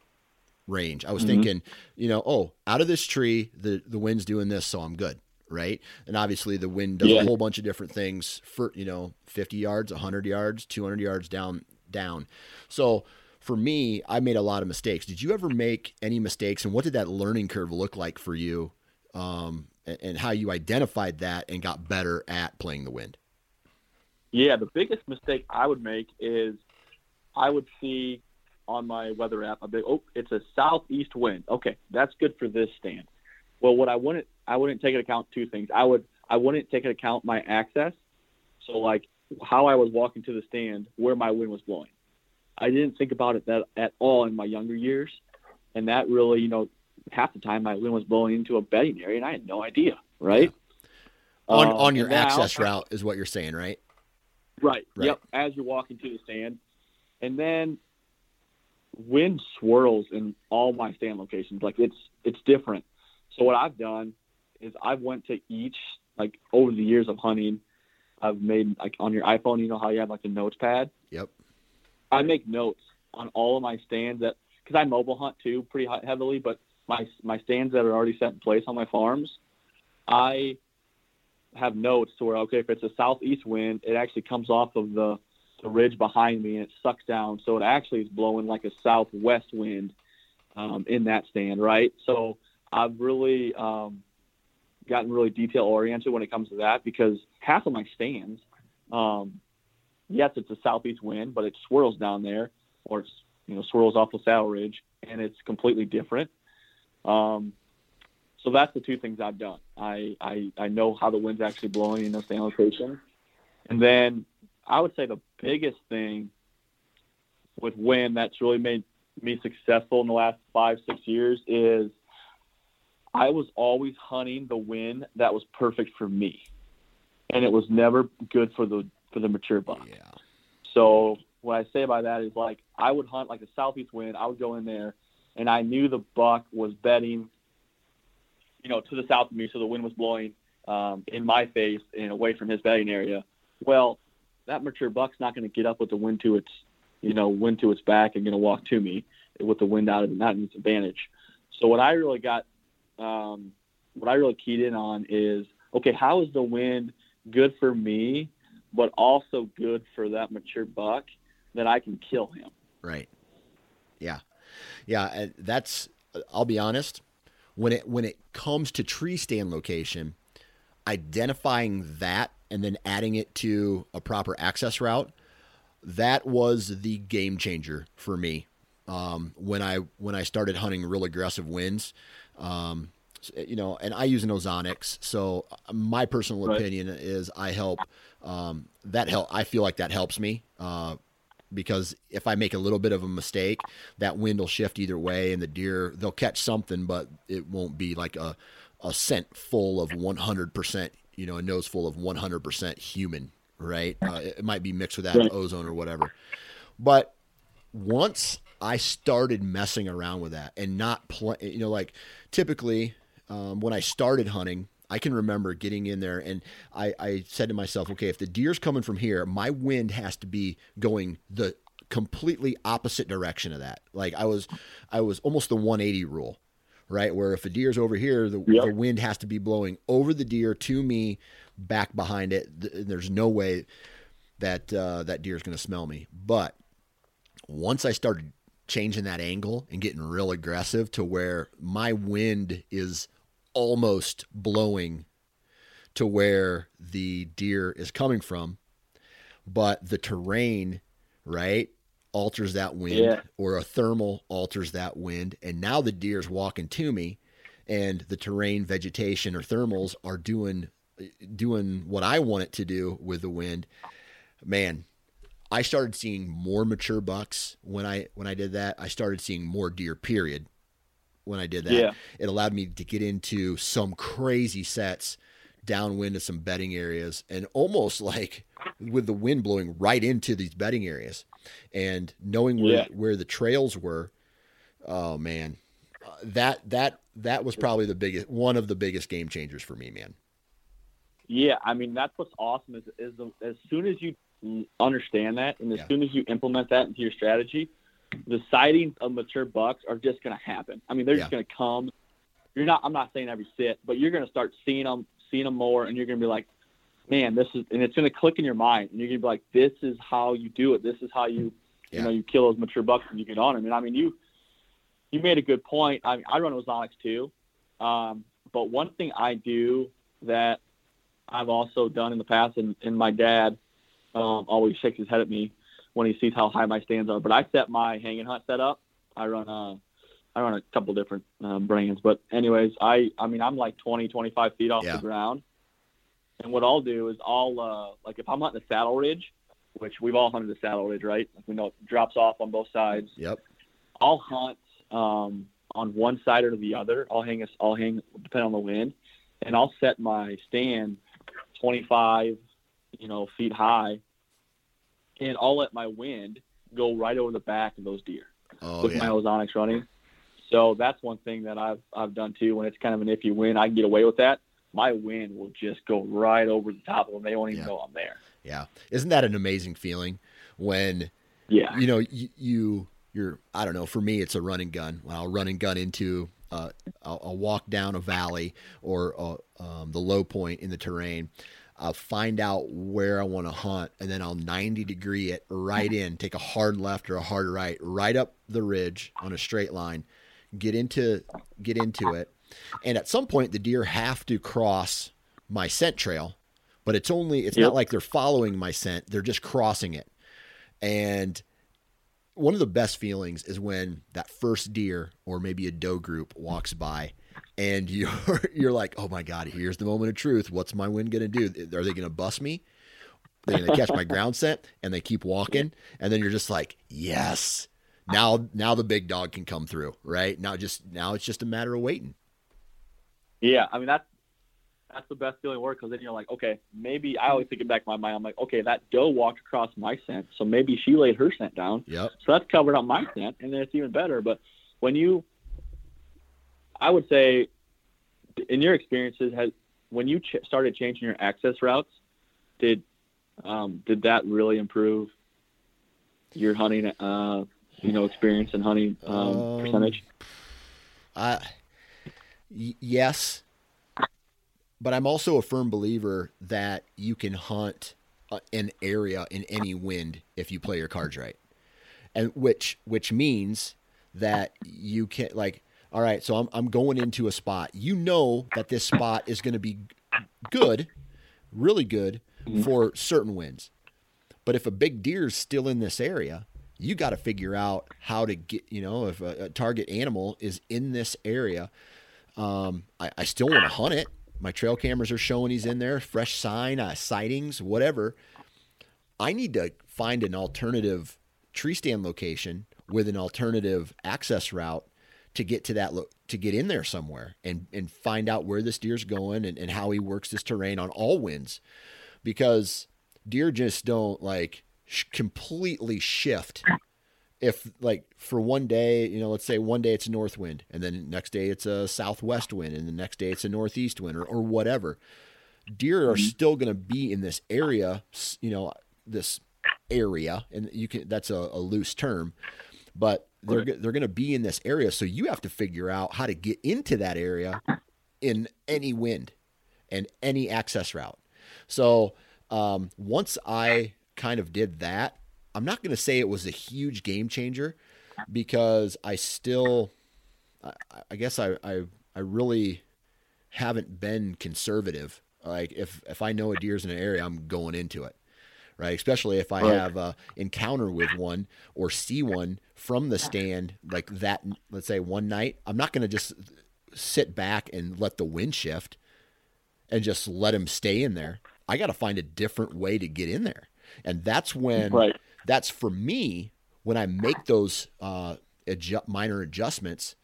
Speaker 1: range. I was
Speaker 2: Mhm.
Speaker 1: thinking, you know, oh, out of this tree, the the wind's doing this, so I'm good, right? And obviously, the wind does
Speaker 2: Yeah.
Speaker 1: a whole bunch of different things for you know, 50 yards, 100 yards, 200 yards down down. So for me, I made a lot of mistakes. Did you ever make any mistakes, and what did that learning curve look like for you? Um, and, and how you identified that and got better at playing the wind?
Speaker 2: Yeah, the biggest mistake I would make is I would see on my weather app a big oh, it's a southeast wind. Okay, that's good for this stand. Well, what I wouldn't I wouldn't take into account two things. I would I wouldn't take into account my access. So like how I was walking to the stand, where my wind was blowing. I didn't think about it that at all in my younger years, and that really, you know, half the time my wind was blowing into a bedding area, and I had no idea, right?
Speaker 1: On
Speaker 2: Um,
Speaker 1: on your access
Speaker 2: also-
Speaker 1: route is what you're saying, right?
Speaker 2: Right.
Speaker 1: Right.
Speaker 2: Yep. As you're walking to the stand, and then wind swirls in all my stand locations. Like it's it's different. So what I've done is I've went to each like over the years of hunting, I've made like on your iPhone. You know how you have like a notes pad.
Speaker 1: Yep.
Speaker 2: I make notes on all of my stands that because I mobile hunt too pretty heavily, but my my stands that are already set in place on my farms, I have notes to where okay, if it's a southeast wind, it actually comes off of the the ridge behind me and it sucks down, so it actually is blowing like a southwest wind um, in that stand, right? So I've really um, gotten really detail oriented when it comes to that because half of my stands, um, yes, it's a southeast wind, but it swirls down there or it's you know swirls off the saddle ridge and it's completely different. Um, so that's the two things I've done. I, I I know how the wind's actually blowing in those stand locations, and then I would say the biggest thing with wind that's really made me successful in the last five six years is I was always hunting the wind that was perfect for me, and it was never good for the for the mature buck.
Speaker 1: Yeah.
Speaker 2: So what I say by that is like I would hunt like a southeast wind. I would go in there, and I knew the buck was bedding, you know, to the south of me, so the wind was blowing um, in my face and away from his bedding area. Well, that mature buck's not going to get up with the wind to its, you know, wind to its back and going to walk to me with the wind out of not in its advantage. So what I really got, um, what I really keyed in on is okay, how is the wind good for me, but also good for that mature buck that I can kill him?
Speaker 1: Right. Yeah. Yeah. That's, I'll be honest, when it, when it comes to tree stand location, identifying that and then adding it to a proper access route, that was the game changer for me. Um, when I when I started hunting real aggressive winds, um, you know, and I use an Ozonics. So my personal right. opinion is I help um, that help. I feel like that helps me uh, because if I make a little bit of a mistake, that wind will shift either way, and the deer they'll catch something, but it won't be like a a scent full of 100%, you know, a nose full of 100% human, right? Uh, it might be mixed with that right. ozone or whatever. But once I started messing around with that and not play, you know, like typically um, when I started hunting, I can remember getting in there and I, I said to myself, okay, if the deer's coming from here, my wind has to be going the completely opposite direction of that. Like I was, I was almost the 180 rule, right? Where if a deer's over here, the, yep. the wind has to be blowing over the deer to me, back behind it. There's no way that uh, that deer is going to smell me. But once I started changing that angle and getting real aggressive to where my wind is almost blowing to where the deer is coming from, but the terrain, right, alters that wind, yeah. or a thermal alters that wind, and now the deer's walking to me, and the terrain, vegetation, or thermals are doing doing what I want it to do with the wind. Man, I started seeing more mature bucks when I when I did that. I started seeing more deer. Period. When I did that, yeah. it allowed me to get into some crazy sets downwind of some bedding areas, and almost like with the wind blowing right into these bedding areas, and knowing where yeah. where the trails were. Oh man, uh, that that that was probably the biggest one of the biggest game changers for me, man.
Speaker 2: Yeah, I mean that's what's awesome is is the, as soon as you understand that, and as yeah. soon as you implement that into your strategy, the sightings of mature bucks are just going to happen. I mean, they're yeah. just going to come. You're not. I'm not saying every sit, but you're going to start seeing them, seeing them more, and you're going to be like, man, this is, and it's going to click in your mind, and you're going to be like, this is how you do it. This is how you, yeah. you know, you kill those mature bucks and you get on them. And I mean, you, you made a good point. I mean, I run Ozonics too, um, but one thing I do that I've also done in the past, and, and my dad um, always shakes his head at me when he sees how high my stands are. But I set my hanging hunt setup. I run a, I run a couple different uh, brands, but anyways, I I mean I'm like 20, 25 feet off yeah. the ground, and what I'll do is I'll uh, like if I'm hunting the saddle ridge, which we've all hunted the saddle ridge, right? Like we know it drops off on both sides.
Speaker 1: Yep.
Speaker 2: I'll hunt um, on one side or the other. I'll hang a, I'll hang depending on the wind, and I'll set my stand 25, you know, feet high, and I'll let my wind go right over the back of those deer
Speaker 1: oh,
Speaker 2: with
Speaker 1: yeah.
Speaker 2: my ozonics running. So that's one thing that I've I've done too. When it's kind of an iffy wind, I can get away with that. My wind will just go right over the top of them. They won't even yeah. know I'm there.
Speaker 1: Yeah, isn't that an amazing feeling when?
Speaker 2: Yeah,
Speaker 1: you know you, you you're I don't know. For me, it's a running gun. When I'll run and gun into uh, I'll, I'll, walk down a valley or uh, um, the low point in the terrain. I'll find out where I want to hunt, and then I'll 90 degree it right in, take a hard left or a hard right, right up the ridge on a straight line, get into get into it, and at some point the deer have to cross my scent trail, but it's only it's yep. not like they're following my scent; they're just crossing it, and one of the best feelings is when that first deer or maybe a doe group walks by and you're you're like, "Oh my god, here's the moment of truth. What's my wind going to do? Are they going to bust me? They're going to catch my ground scent?" And they keep walking, and then you're just like, "Yes." Now now the big dog can come through, right? Now just now it's just a matter of waiting.
Speaker 2: Yeah, I mean that's that's the best feeling work because then you're like, okay, maybe I always think it back in my mind. I'm like, okay, that doe walked across my scent, so maybe she laid her scent down.
Speaker 1: Yep.
Speaker 2: So that's covered up my scent, and then it's even better. But when you, I would say, in your experiences, has when you ch- started changing your access routes, did um, did that really improve your hunting, uh, you know, experience and hunting um, um, percentage?
Speaker 1: I, y- yes, but I'm also a firm believer that you can hunt uh, an area in any wind if you play your cards right, and which which means that you can like. All right, so I'm I'm going into a spot. You know that this spot is going to be good, really good mm-hmm. for certain winds. But if a big deer is still in this area, you got to figure out how to get, you know, if a, a target animal is in this area. Um, I, I still want to hunt it. My trail cameras are showing he's in there, fresh sign, uh, sightings, whatever. I need to find an alternative tree stand location with an alternative access route to get to that lo- to get in there somewhere and and find out where this deer's going and, and how he works this terrain on all winds because deer just don't like sh- completely shift if like for one day you know let's say one day it's a north wind and then next day it's a southwest wind and the next day it's a northeast wind or, or whatever deer are mm-hmm. still going to be in this area you know this area and you can that's a, a loose term but they're they're going to be in this area so you have to figure out how to get into that area in any wind and any access route so um, once I kind of did that, I'm not going to say it was a huge game changer because I still, I, I guess I, I, I really haven't been conservative. Like if, if I know a deer's in an area, I'm going into it. Right. Especially if I have a encounter with one or see one from the stand like that, let's say one night, I'm not going to just sit back and let the wind shift and just let him stay in there. I got to find a different way to get in there. And that's when, right. That's for me, when I make those uh, minor adjustments,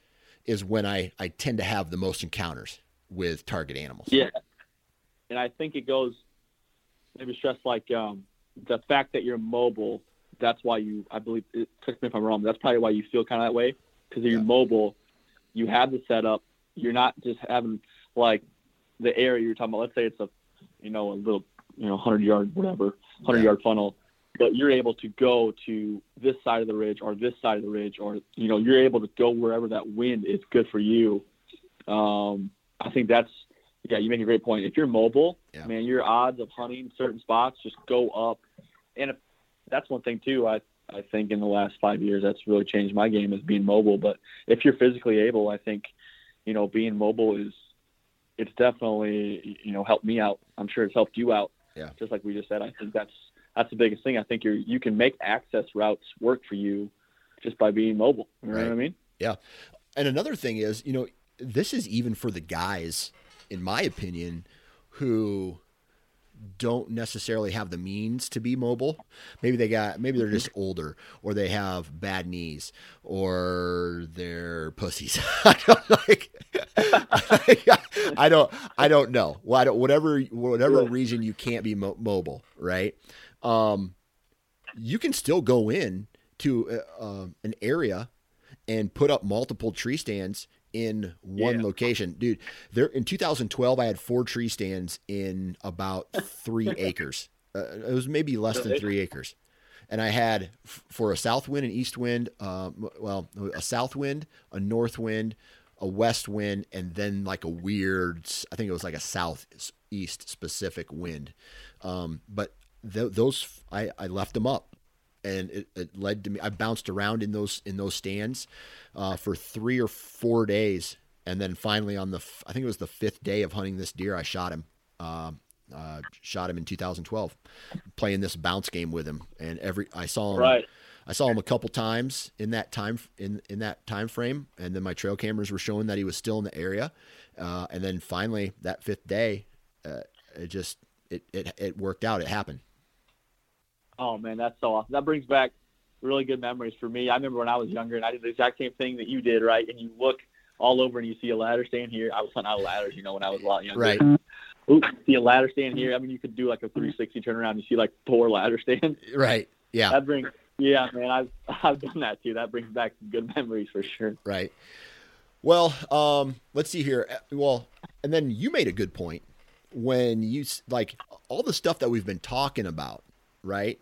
Speaker 1: is when I, I tend to have the most encounters with target animals.
Speaker 2: Yeah. And I think it goes maybe stress like um, the fact that you're mobile. That's why you, I believe, it, correct me if I'm wrong, that's probably why you feel kind of that way. Because you're yeah. mobile, you have the setup. You're not just having like the area you're talking about. Let's say it's a you know, a little, you know, 100 yard, whatever, 100 yeah. yard funnel, but you're able to go to this side of the ridge or this side of the ridge, or, you know, you're able to go wherever that wind is good for you. Um, I think that's, yeah, you make a great point. If you're mobile, yeah. man, your odds of hunting certain spots just go up. And if, that's one thing too. I, I think in the last five years, that's really changed my game is being mobile. But if you're physically able, I think, you know, being mobile is it's definitely you know helped me out. I'm sure it's helped you out.
Speaker 1: Yeah.
Speaker 2: Just like we just said, I think that's that's the biggest thing. I think you you can make access routes work for you just by being mobile. You know right. what I mean?
Speaker 1: Yeah. And another thing is, you know, this is even for the guys, in my opinion, who don't necessarily have the means to be mobile. Maybe they got maybe they're mm-hmm. just older or they have bad knees or they're pussies. I don't like I don't I don't know. Whatever whatever reason you can't be mo- mobile, right? Um, you can still go in to uh, um, an area and put up multiple tree stands in one yeah. location. Dude, there in 2012 I had four tree stands in about 3 acres. Uh, it was maybe less than 3 acres. And I had f- for a south wind and east wind, uh, well, a south wind, a north wind, a west wind, and then like a weird, I think it was like a southeast specific wind. Um, but th- those, I, I left them up and it, it, led to me. I bounced around in those in those stands uh, for three or four days, and then finally on the I think it was the fifth day of hunting this deer, I shot him. Uh, uh, shot him in 2012, playing this bounce game with him, and every I saw him.
Speaker 2: Right.
Speaker 1: I saw him a couple times in that time in in that time frame, and then my trail cameras were showing that he was still in the area, uh, and then finally that fifth day, uh, it just it, it it worked out. It happened.
Speaker 2: Oh man, that's so awesome. That brings back really good memories for me. I remember when I was younger and I did the exact same thing that you did, right? And you look all over and you see a ladder stand here. I was hunting out of ladders, you know, when I was a lot younger.
Speaker 1: Right.
Speaker 2: Ooh, see a ladder stand here. I mean, you could do like a 360 turnaround. And you see like four ladder stands.
Speaker 1: Right. Yeah.
Speaker 2: That brings, yeah, man, I've I've done that too. That brings back good memories for sure.
Speaker 1: Right. Well, um, let's see here. Well, and then you made a good point when you like all the stuff that we've been talking about, right?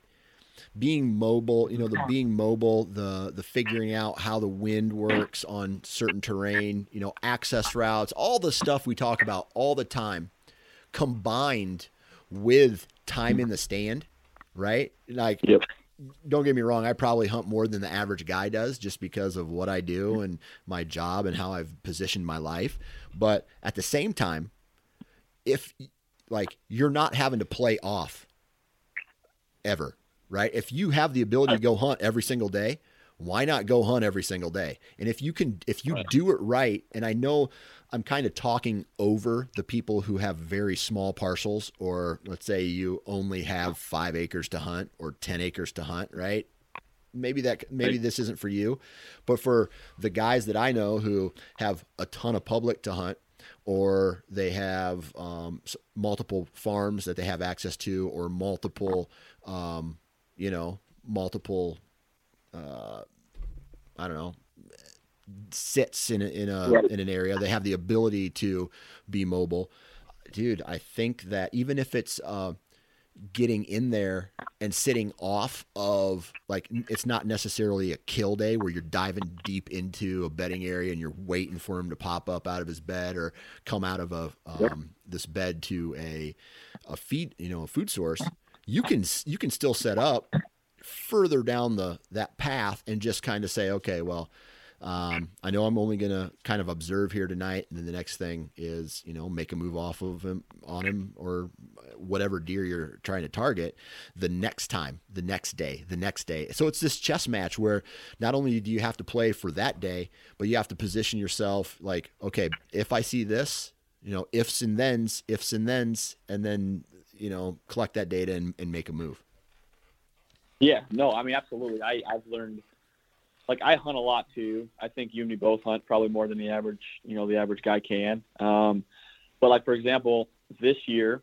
Speaker 1: Being mobile, you know, the being mobile, the the figuring out how the wind works on certain terrain, you know, access routes, all the stuff we talk about all the time. combined with time in the stand, right? Like,
Speaker 2: Yep.
Speaker 1: don't get me wrong, I probably hunt more than the average guy does just because of what I do mm-hmm. and my job and how I've positioned my life. But at the same time, if like you're not having to play off ever, right? If you have the ability to go hunt every single day, why not go hunt every single day? And if you can, if you do it right, and I know I'm kind of talking over the people who have very small parcels, or let's say you only have five acres to hunt or 10 acres to hunt, right? Maybe that, maybe this isn't for you, but for the guys that I know who have a ton of public to hunt, or they have um, multiple farms that they have access to, or multiple, um, you know, multiple uh, I don't know, sits in a, in a in an area. They have the ability to be mobile. Dude, I think that even if it's uh, getting in there and sitting off of like it's not necessarily a kill day where you're diving deep into a bedding area and you're waiting for him to pop up out of his bed or come out of a um, this bed to a a feed you know a food source you can you can still set up further down the that path and just kind of say okay well um, I know I'm only gonna kind of observe here tonight, and then the next thing is, you know, make a move off of him on him or whatever deer you're trying to target. The next time, the next day, the next day. So it's this chess match where not only do you have to play for that day, but you have to position yourself like, okay, if I see this, you know, ifs and thens, ifs and thens, and then you know, collect that data and, and make a move.
Speaker 2: Yeah, no, I mean absolutely. I I've learned like I hunt a lot too. I think you and me both hunt probably more than the average, you know, the average guy can. Um, but like for example, this year,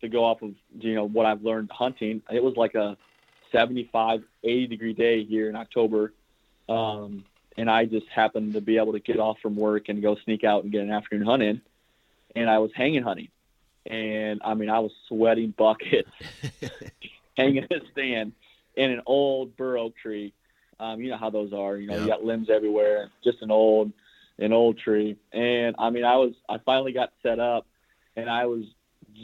Speaker 2: to go off of you know what I've learned hunting, it was like a 75, 80 degree day here in October, um, and I just happened to be able to get off from work and go sneak out and get an afternoon hunt in, and I was hanging hunting, and I mean I was sweating buckets, hanging in a stand in an old bur oak tree. Um, you know how those are. You know,
Speaker 1: Yeah.
Speaker 2: you got limbs everywhere. Just an old, an old tree. And I mean, I was, I finally got set up, and I was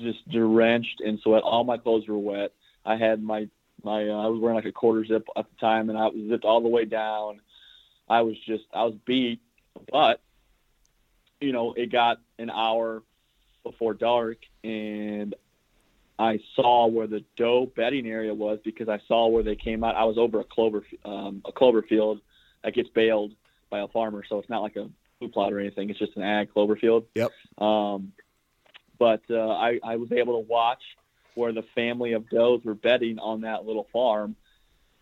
Speaker 2: just drenched in sweat. All my clothes were wet. I had my, my, uh, I was wearing like a quarter zip at the time, and I was zipped all the way down. I was just, I was beat, but you know, it got an hour before dark, and I saw where the doe bedding area was because I saw where they came out. I was over a clover um, a clover field that gets baled by a farmer, so it's not like a food plot or anything. It's just an ag clover field.
Speaker 1: Yep.
Speaker 2: Um, but uh, I, I was able to watch where the family of does were bedding on that little farm,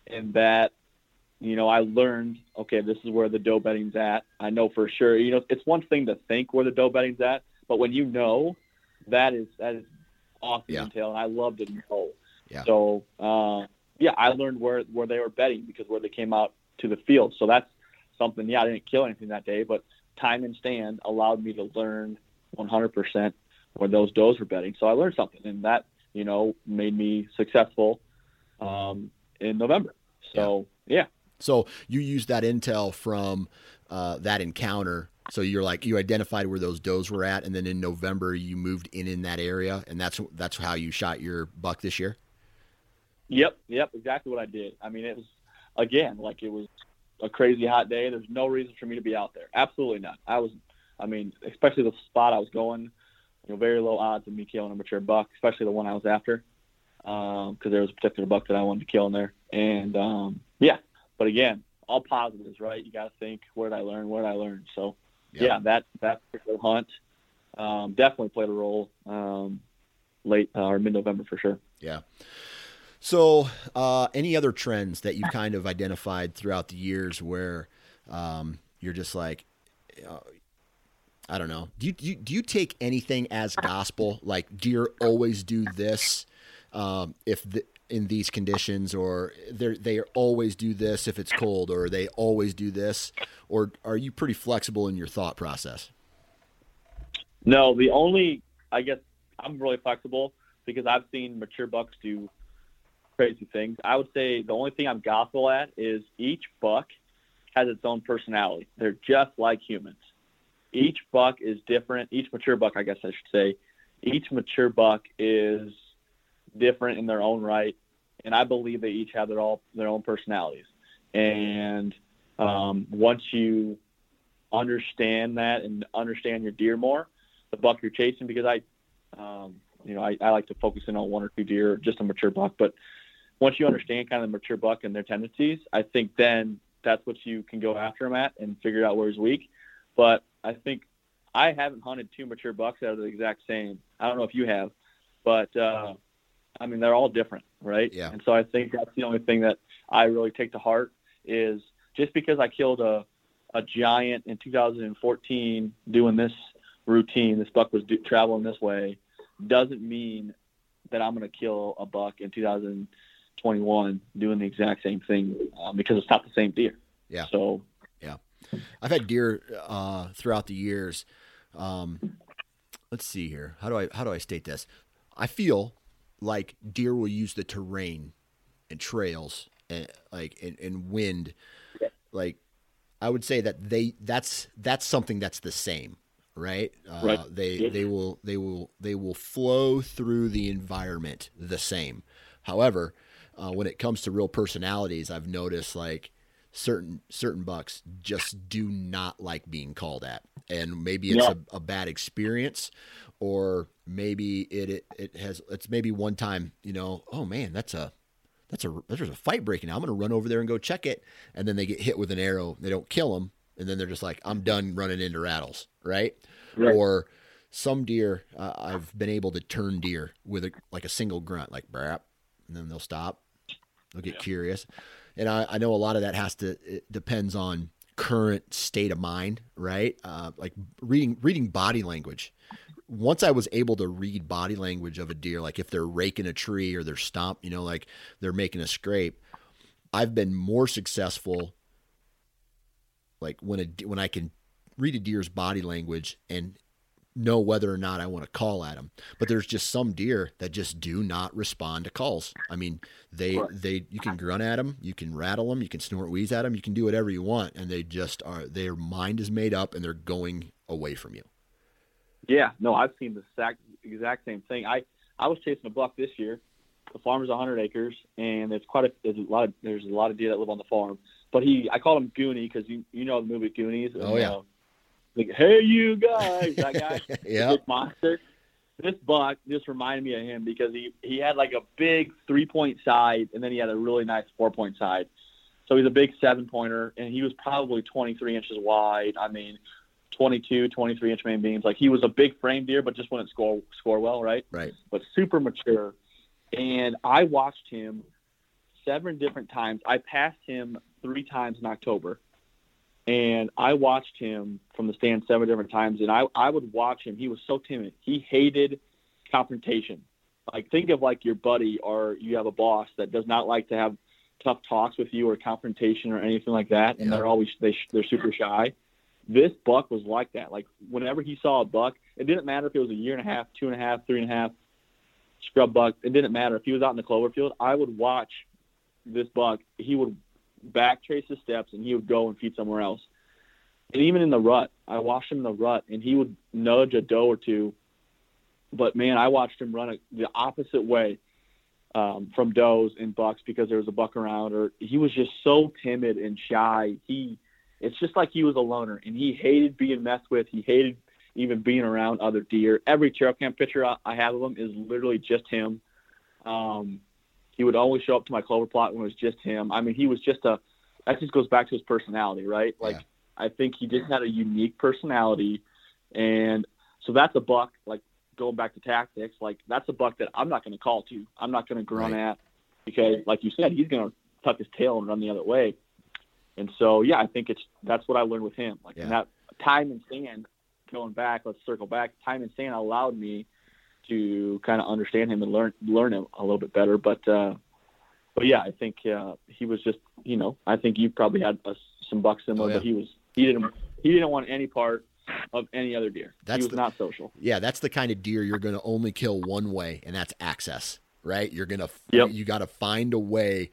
Speaker 2: and that you know I learned okay this is where the doe bedding's at. I know for sure. You know it's one thing to think where the doe bedding's at, but when you know, that is that is awesome
Speaker 1: Yeah.
Speaker 2: detail, and I loved it know.
Speaker 1: Yeah.
Speaker 2: So uh, yeah, I learned where where they were bedding because where they came out to the field. So that's something. Yeah, I didn't kill anything that day, but time and stand allowed me to learn 100% where those does were bedding. So I learned something, and that you know made me successful um, in November. So yeah.
Speaker 1: So you used that intel from uh, that encounter. So you're like you identified where those does were at, and then in November you moved in in that area, and that's that's how you shot your buck this year.
Speaker 2: Yep, yep, exactly what I did. I mean, it was again like it was a crazy hot day. There's no reason for me to be out there. Absolutely not. I was, I mean, especially the spot I was going, you know, very low odds of me killing a mature buck, especially the one I was after, because there was a particular buck that I wanted to kill in there. And um, yeah, but again, all positives, right? You got to think, where did I learn? Where did I learn? So yeah, that that particular hunt um, definitely played a role um, late uh, or mid November for sure.
Speaker 1: Yeah. So, uh, any other trends that you've kind of identified throughout the years where um, you're just like, uh, I don't know. Do you, do you do you take anything as gospel? Like deer always do this um, if the, in these conditions, or they they always do this if it's cold, or they always do this, or are you pretty flexible in your thought process?
Speaker 2: No, the only I guess I'm really flexible because I've seen mature bucks do crazy things. I would say the only thing I'm gospel at is each buck has its own personality. They're just like humans. Each buck is different. Each mature buck, I guess I should say, each mature buck is different in their own right, and I believe they each have their all their own personalities. And um, once you understand that and understand your deer more, the buck you're chasing, because I, um, you know, I, I like to focus in on one or two deer, just a mature buck. But once you understand kind of the mature buck and their tendencies, I think then that's what you can go after him at and figure out where he's weak. But I think I haven't hunted two mature bucks that are the exact same. I don't know if you have, but uh, I mean they're all different, right?
Speaker 1: Yeah.
Speaker 2: And so I think that's the only thing that I really take to heart is just because I killed a a giant in 2014 doing this routine, this buck was do, traveling this way, doesn't mean that I'm going to kill a buck in 2021 doing the exact same thing um, because it's not the same deer.
Speaker 1: Yeah.
Speaker 2: So
Speaker 1: yeah, I've had deer uh, throughout the years. Um, let's see here. How do I how do I state this? I feel like deer will use the terrain and trails and like and, and wind, like I would say that they that's that's something that's the same, right? Uh,
Speaker 2: Right.
Speaker 1: They
Speaker 2: Yeah.
Speaker 1: they will they will they will flow through the environment the same. However, uh, when it comes to real personalities, I've noticed like certain certain bucks just do not like being called at, and maybe it's
Speaker 2: Yeah.
Speaker 1: a, a bad experience, or maybe it, it it has it's maybe one time you know oh man that's a that's a there's a fight breaking out. I'm going to run over there and go check it. And then they get hit with an arrow. They don't kill them, and then they're just like, I'm done running into rattles, right?
Speaker 2: Right.
Speaker 1: Or some deer, uh, I've been able to turn deer with a, like a single grunt, like brap, and then they'll stop. They'll get curious, and I, I know a lot of that has to it depends on current state of mind, right? Uh, like reading reading body language once I was able to read body language of a deer, like if they're raking a tree or they're stomp, you know, like they're making a scrape, I've been more successful. Like when a when I can read a deer's body language and know whether or not I want to call at them. But there's just some deer that just do not respond to calls. I mean, they
Speaker 2: Right.
Speaker 1: they you can grunt at them, you can rattle them, you can snort wheeze at them, you can do whatever you want, and they just are their mind is made up and they're going away from you.
Speaker 2: Yeah, no, I've seen the exact exact same thing. I I was chasing a buck this year. The farm is 100 acres, and there's quite a there's a lot of there's a lot of deer that live on the farm. But he, I call him Goonie because you you know the movie Goonies.
Speaker 1: Oh, yeah.
Speaker 2: uh, like hey you guys, that guy,
Speaker 1: yeah.
Speaker 2: big monster. This buck just reminded me of him because he he had like a big three point side, and then he had a really nice four point side. So he's a big seven pointer, and he was probably 23 inches wide. I mean, 22, 23 inch main beams. Like he was a big frame deer, but just wouldn't score score well, right?
Speaker 1: Right.
Speaker 2: But super mature. And I watched him seven different times. I passed him three times in October, and I watched him from the stand seven different times. And I I would watch him. He was so timid. He hated confrontation. Like think of like your buddy or you have a boss that does not like to have tough talks with you or confrontation or anything like that, and
Speaker 1: Yeah.
Speaker 2: they're always they they're super shy this buck was like that. Like whenever he saw a buck, it didn't matter if it was a year and a half, two and a half, three and a half scrub buck. It didn't matter if he was out in the clover field. I would watch this buck. He would back trace his steps and he would go and feed somewhere else. And even in the rut, I watched him in the rut and he would nudge a doe or two. But man, I watched him run a, the opposite way um, from does and bucks because there was a buck around, or he was just so timid and shy. He it's just like he was a loner and he hated being messed with. He hated even being around other deer. Every trail cam picture I, I have of him is literally just him. Um, he would always show up to my clover plot when it was just him. I mean, he was just a, that just goes back to his personality, right? Like,
Speaker 1: Yeah.
Speaker 2: I think he just had a unique personality. And so that's a buck, like going back to tactics, like that's a buck that I'm not going to call to. I'm not going to grunt
Speaker 1: Right.
Speaker 2: at because, like you said, he's going to tuck his tail and run the other way. And so, yeah, I think it's that's what I learned with him. Like
Speaker 1: Yeah.
Speaker 2: and that time and sand, going back, let's circle back. Time and sand allowed me to kind of understand him and learn learn him a little bit better. But uh, but yeah, I think uh, he was just you know I think you probably had uh, some bucks similar,
Speaker 1: Oh, yeah.
Speaker 2: but he was he didn't he didn't want any part of any other deer.
Speaker 1: That's
Speaker 2: he was
Speaker 1: the-
Speaker 2: not social.
Speaker 1: Yeah, that's the kind of deer you're going to only kill one way, and that's access, right? You're going to,
Speaker 2: Yep.
Speaker 1: you got to find a way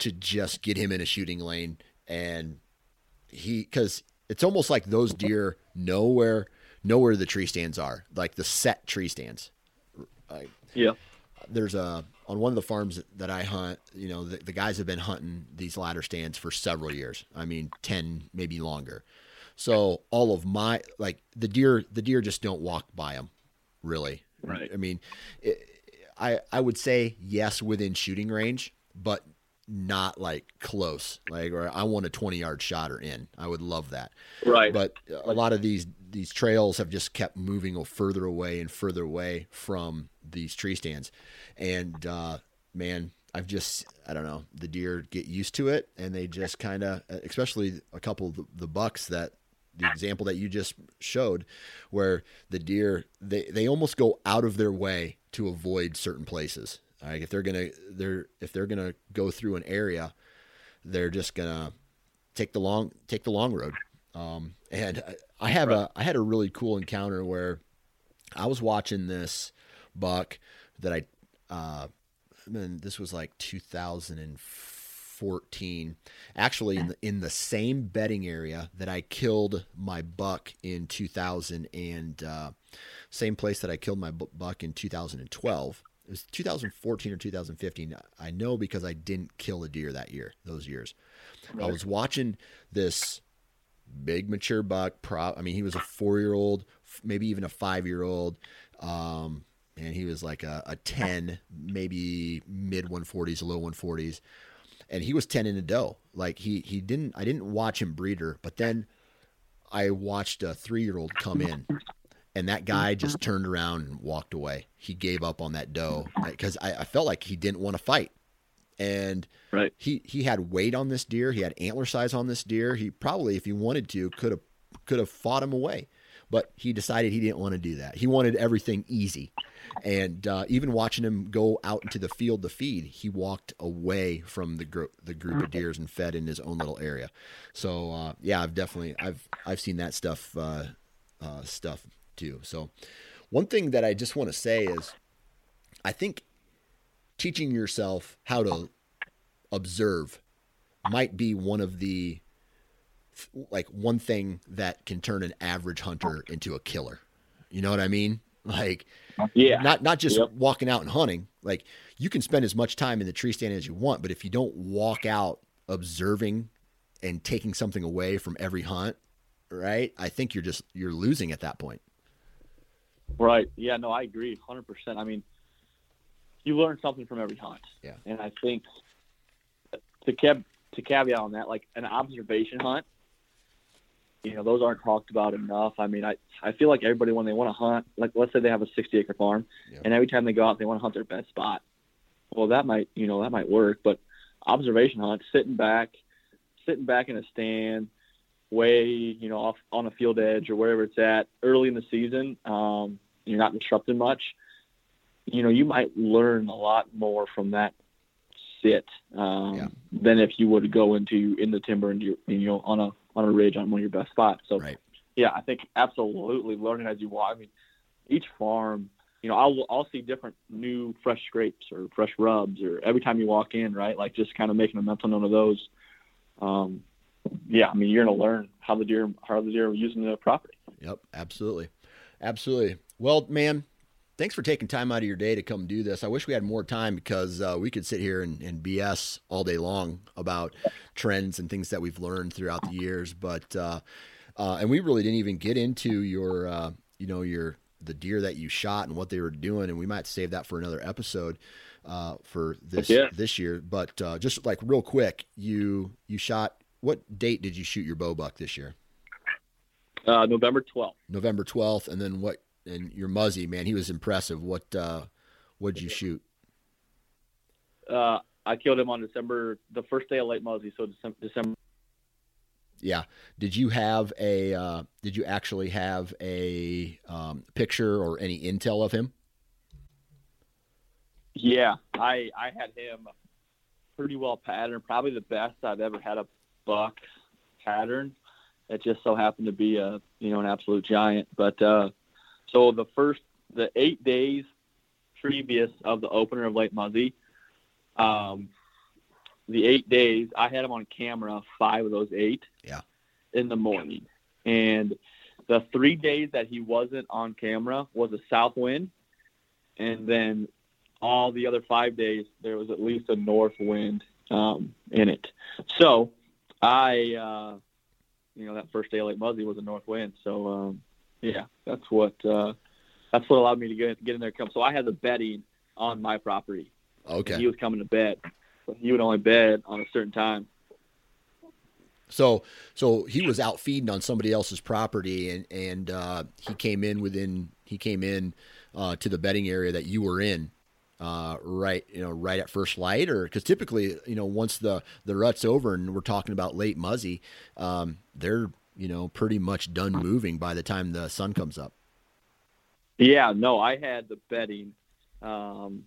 Speaker 1: to just get him in a shooting lane. And he, because it's almost like those deer know where know where the tree stands are, like the set tree stands.
Speaker 2: Yeah.
Speaker 1: There's a on one of the farms that I hunt. You know, the, the guys have been hunting these ladder stands for several years. I mean, ten maybe longer. So all of my like the deer, the deer just don't walk by them, really.
Speaker 2: Right.
Speaker 1: I mean, it, I I would say yes within shooting range, but not like close. Like, or I want a 20 yard shot or in. I would love that.
Speaker 2: Right.
Speaker 1: But a lot of these these trails have just kept moving further away and further away from these tree stands, and uh, man, I've just I don't know the deer get used to it, and they just kind of, especially a couple of the, the bucks that the example that you just showed where the deer they, they almost go out of their way to avoid certain places like if they're gonna they're if they're gonna go through an area, they're just gonna take the long take the long road. Um, and I have right. a I had a really cool encounter where I was watching this buck that I uh, I mean, this was like 2014 actually in the, in the same bedding area that I killed my buck in 2000 and uh, same place that I killed my buck in 2012 it was 2014 or 2015. I know because I didn't kill a deer that year, those years. Right. I was watching this big mature buck. Pro, I mean, he was a four year old, maybe even a five year old. Um, and he was like a, a 10, maybe mid 140s, low 140s. And he was 10 in a doe. Like he, he didn't, I didn't watch him breeder, but then I watched a three year old come in and that guy just turned around and walked away. He gave up on that doe because I, I, felt like he didn't want to fight. And
Speaker 2: right.
Speaker 1: he he had weight on this deer. He had antler size on this deer. He probably, if he wanted to, could have could have fought him away, but he decided he didn't want to do that. He wanted everything easy. And uh, even watching him go out into the field to feed, he walked away from the group the group of deers and fed in his own little area. So uh, yeah, I've definitely I've I've seen that stuff uh, uh stuff too. So, one thing that I just want to say is I think teaching yourself how to observe might be one of the like one thing that can turn an average hunter into a killer. You know what I mean? Like
Speaker 2: yeah.
Speaker 1: Not not just yep. walking out and hunting. Like you can spend as much time in the tree stand as you want, but if you don't walk out observing and taking something away from every hunt, right? I think you're just you're losing at that point.
Speaker 2: Right. Yeah. No, I agree, hundred percent. I mean, you learn something from every hunt.
Speaker 1: Yeah.
Speaker 2: And I think to kev to caveat on that, like an observation hunt, you know, those aren't talked about enough. I mean, I I feel like everybody when they want to hunt, like let's say they have a sixty acre farm, yeah. and every time they go out they want to hunt their best spot. Well, that might you know that might work, but observation hunt, sitting back, sitting back in a stand way, you know, off on a field edge or wherever it's at early in the season, um, you're not disrupting much. You know, you might learn a lot more from that sit um, yeah. than if you would go into in the timber and you you know on a on a ridge on one of your best spots. So,
Speaker 1: right.
Speaker 2: yeah, I think absolutely learning as you walk. I mean, each farm, you know, I'll I'll see different new fresh scrapes or fresh rubs or every time you walk in, right? Like just kind of making a mental note of those. Um, yeah, I mean, you're going to learn how the deer how the deer are using the property.
Speaker 1: Yep, absolutely, absolutely. Well, man, thanks for taking time out of your day to come do this. I wish we had more time because uh, we could sit here and, and, BS all day long about trends and things that we've learned throughout the years. But uh, uh, and we really didn't even get into your uh, you know your the deer that you shot and what they were doing, and we might save that for another episode uh, for this yeah. this year. But uh, just like real quick, you you shot what date did you shoot your bow buck this year?
Speaker 2: Uh, November 12th.
Speaker 1: November 12th. And then what, and your Muzzy, man, he was impressive. What, uh, what did you shoot?
Speaker 2: Uh, I killed him on December, the first day of late Muzzy. So December, December.
Speaker 1: Yeah. Did you have a, uh, did you actually have a, um, picture or any intel of him?
Speaker 2: Yeah, I, I had him pretty well patterned, probably the best I've ever had a buck pattern. It just so happened to be a you know an absolute giant. But uh, so the first the eight days previous of the opener of late Muzzy, um, the eight days I had him on camera five of those eight.
Speaker 1: Yeah.
Speaker 2: In the morning, and the three days that he wasn't on camera was a south wind, and then all the other five days there was at least a north wind um, in it. So I, uh, you know, that first day of late Muzzy was a north wind. So um, yeah, that's what uh, that's what allowed me to get get in there. Come. So I had the bedding on my property.
Speaker 1: Okay.
Speaker 2: He was coming to bed. So he would only bed on a certain time.
Speaker 1: So so he was out feeding on somebody else's property, and and uh, he came in within he came in uh, to the bedding area that you were in. Uh, right, you know, right at first light, or because typically, you know, once the the rut's over and we're talking about late muzzy, um, they're you know pretty much done moving by the time the sun comes up.
Speaker 2: Yeah, no, I had the bedding. Um,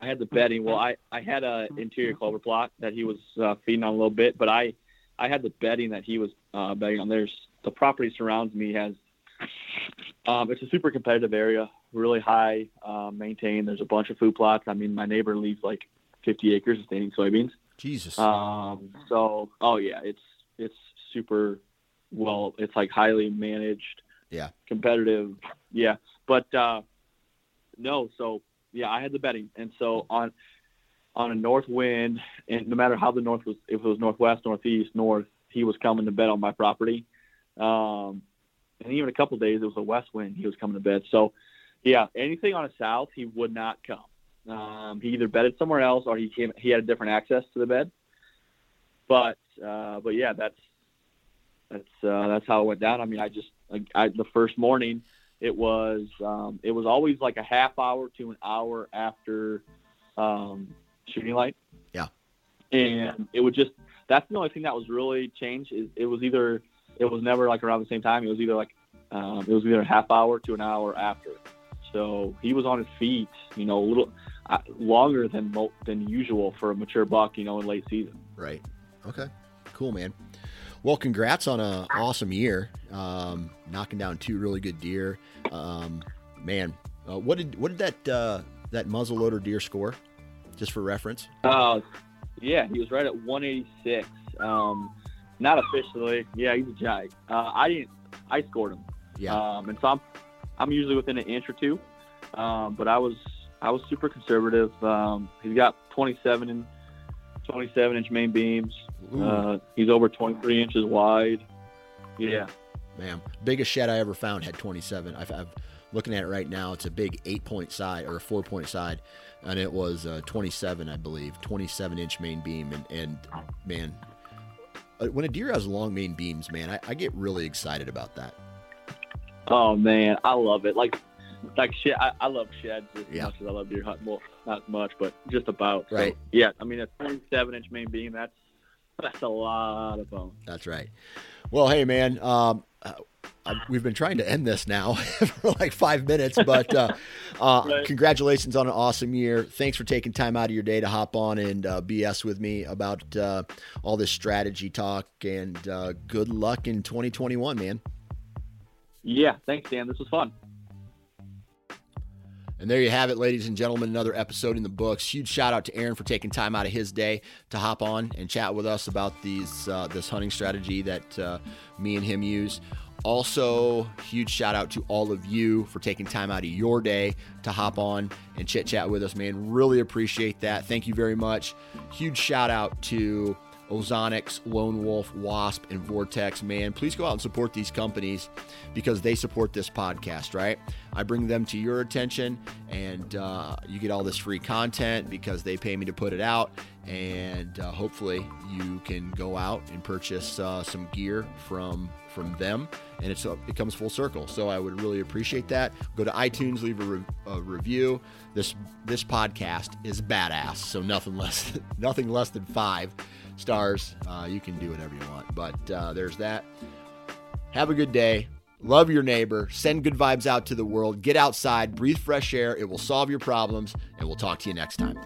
Speaker 2: I had the bedding. Well, I I had a interior clover plot that he was uh, feeding on a little bit, but I I had the bedding that he was uh, bedding on. There's the property surrounds me has. Um, it's a super competitive area, really high uh, maintained. There's a bunch of food plots. I mean, my neighbor leaves like 50 acres of standing soybeans.
Speaker 1: Jesus.
Speaker 2: Um, so, oh yeah, it's it's super well. It's like highly managed.
Speaker 1: Yeah.
Speaker 2: Competitive. Yeah, but uh, no. So yeah, I had the bedding, and so on on a north wind, and no matter how the north was, if it was northwest, northeast, north, he was coming to bed on my property. Um, and even a couple of days, it was a west wind. He was coming to bed. So, yeah, anything on a south, he would not come. Um, he either bedded somewhere else or he came. He had a different access to the bed. But, uh, but yeah, that's that's uh, that's how it went down. I mean, I just I, I, the first morning, it was um, it was always like a half hour to an hour after um, shooting light.
Speaker 1: Yeah.
Speaker 2: And it would just that's the only thing that was really changed is it was either it was never like around the same time. It was either like um, it was either a half hour to an hour after. So he was on his feet, you know, a little uh, longer than than usual for a mature buck, you know, in late season.
Speaker 1: Right. Okay. Cool, man. Well, congrats on an awesome year, um, knocking down two really good deer. Um, man, uh, what did what did that uh, that muzzleloader deer score? Just for reference.
Speaker 2: Uh, yeah, he was right at 186. Um, not officially. Yeah, he's a jag. Uh, I didn't. I scored him.
Speaker 1: Yeah.
Speaker 2: Um, and so I'm, I'm usually within an inch or two. Um, but I was, I was super conservative. Um, he's got 27 and 27 inch main beams. Uh, he's over 23 inches wide. Yeah.
Speaker 1: Man, biggest shed I ever found had 27. I've, I've looking at it right now. It's a big eight point side or a four point side, and it was uh, 27, I believe, 27 inch main beam. And, and man, uh, when a deer has long main beams, man, I, I get really excited about that.
Speaker 2: Oh man, I love it. Like, like shit. I, I love sheds as
Speaker 1: Yeah.
Speaker 2: much as I love deer hunting. Well, not much, but just about. So,
Speaker 1: Right.
Speaker 2: yeah. I mean, a 27 inch main beam. That's that's a lot of bone.
Speaker 1: That's right. Well, hey, man, um, uh, I, we've been trying to end this now for like five minutes, but uh, uh,
Speaker 2: Right.
Speaker 1: congratulations on an awesome year. Thanks for taking time out of your day to hop on and uh, BS with me about uh, all this strategy talk. And uh, good luck in 2021, man.
Speaker 2: Yeah. Thanks, Dan. This was fun.
Speaker 1: And there you have it, ladies and gentlemen, another episode in the books. Huge shout out to Aaron for taking time out of his day to hop on and chat with us about these uh, this hunting strategy that uh, me and him use. Also, huge shout out to all of you for taking time out of your day to hop on and chit chat with us, man. Really appreciate that. Thank you very much. Huge shout out to Ozonics, Lone Wolf, Wasp, and Vortex, man, please go out and support these companies because they support this podcast, right? I bring them to your attention and uh, you get all this free content because they pay me to put it out. And uh, hopefully you can go out and purchase uh, some gear from from them and it's, it comes full circle. So I would really appreciate that. Go to iTunes, leave a, re- a review. This this podcast is badass, so nothing less nothing less than five stars. Uh, you can do whatever you want, but uh, there's that. Have a good day. Love your neighbor. Send good vibes out to the world. Get outside. Breathe fresh air. It will solve your problems. And we'll talk to you next time.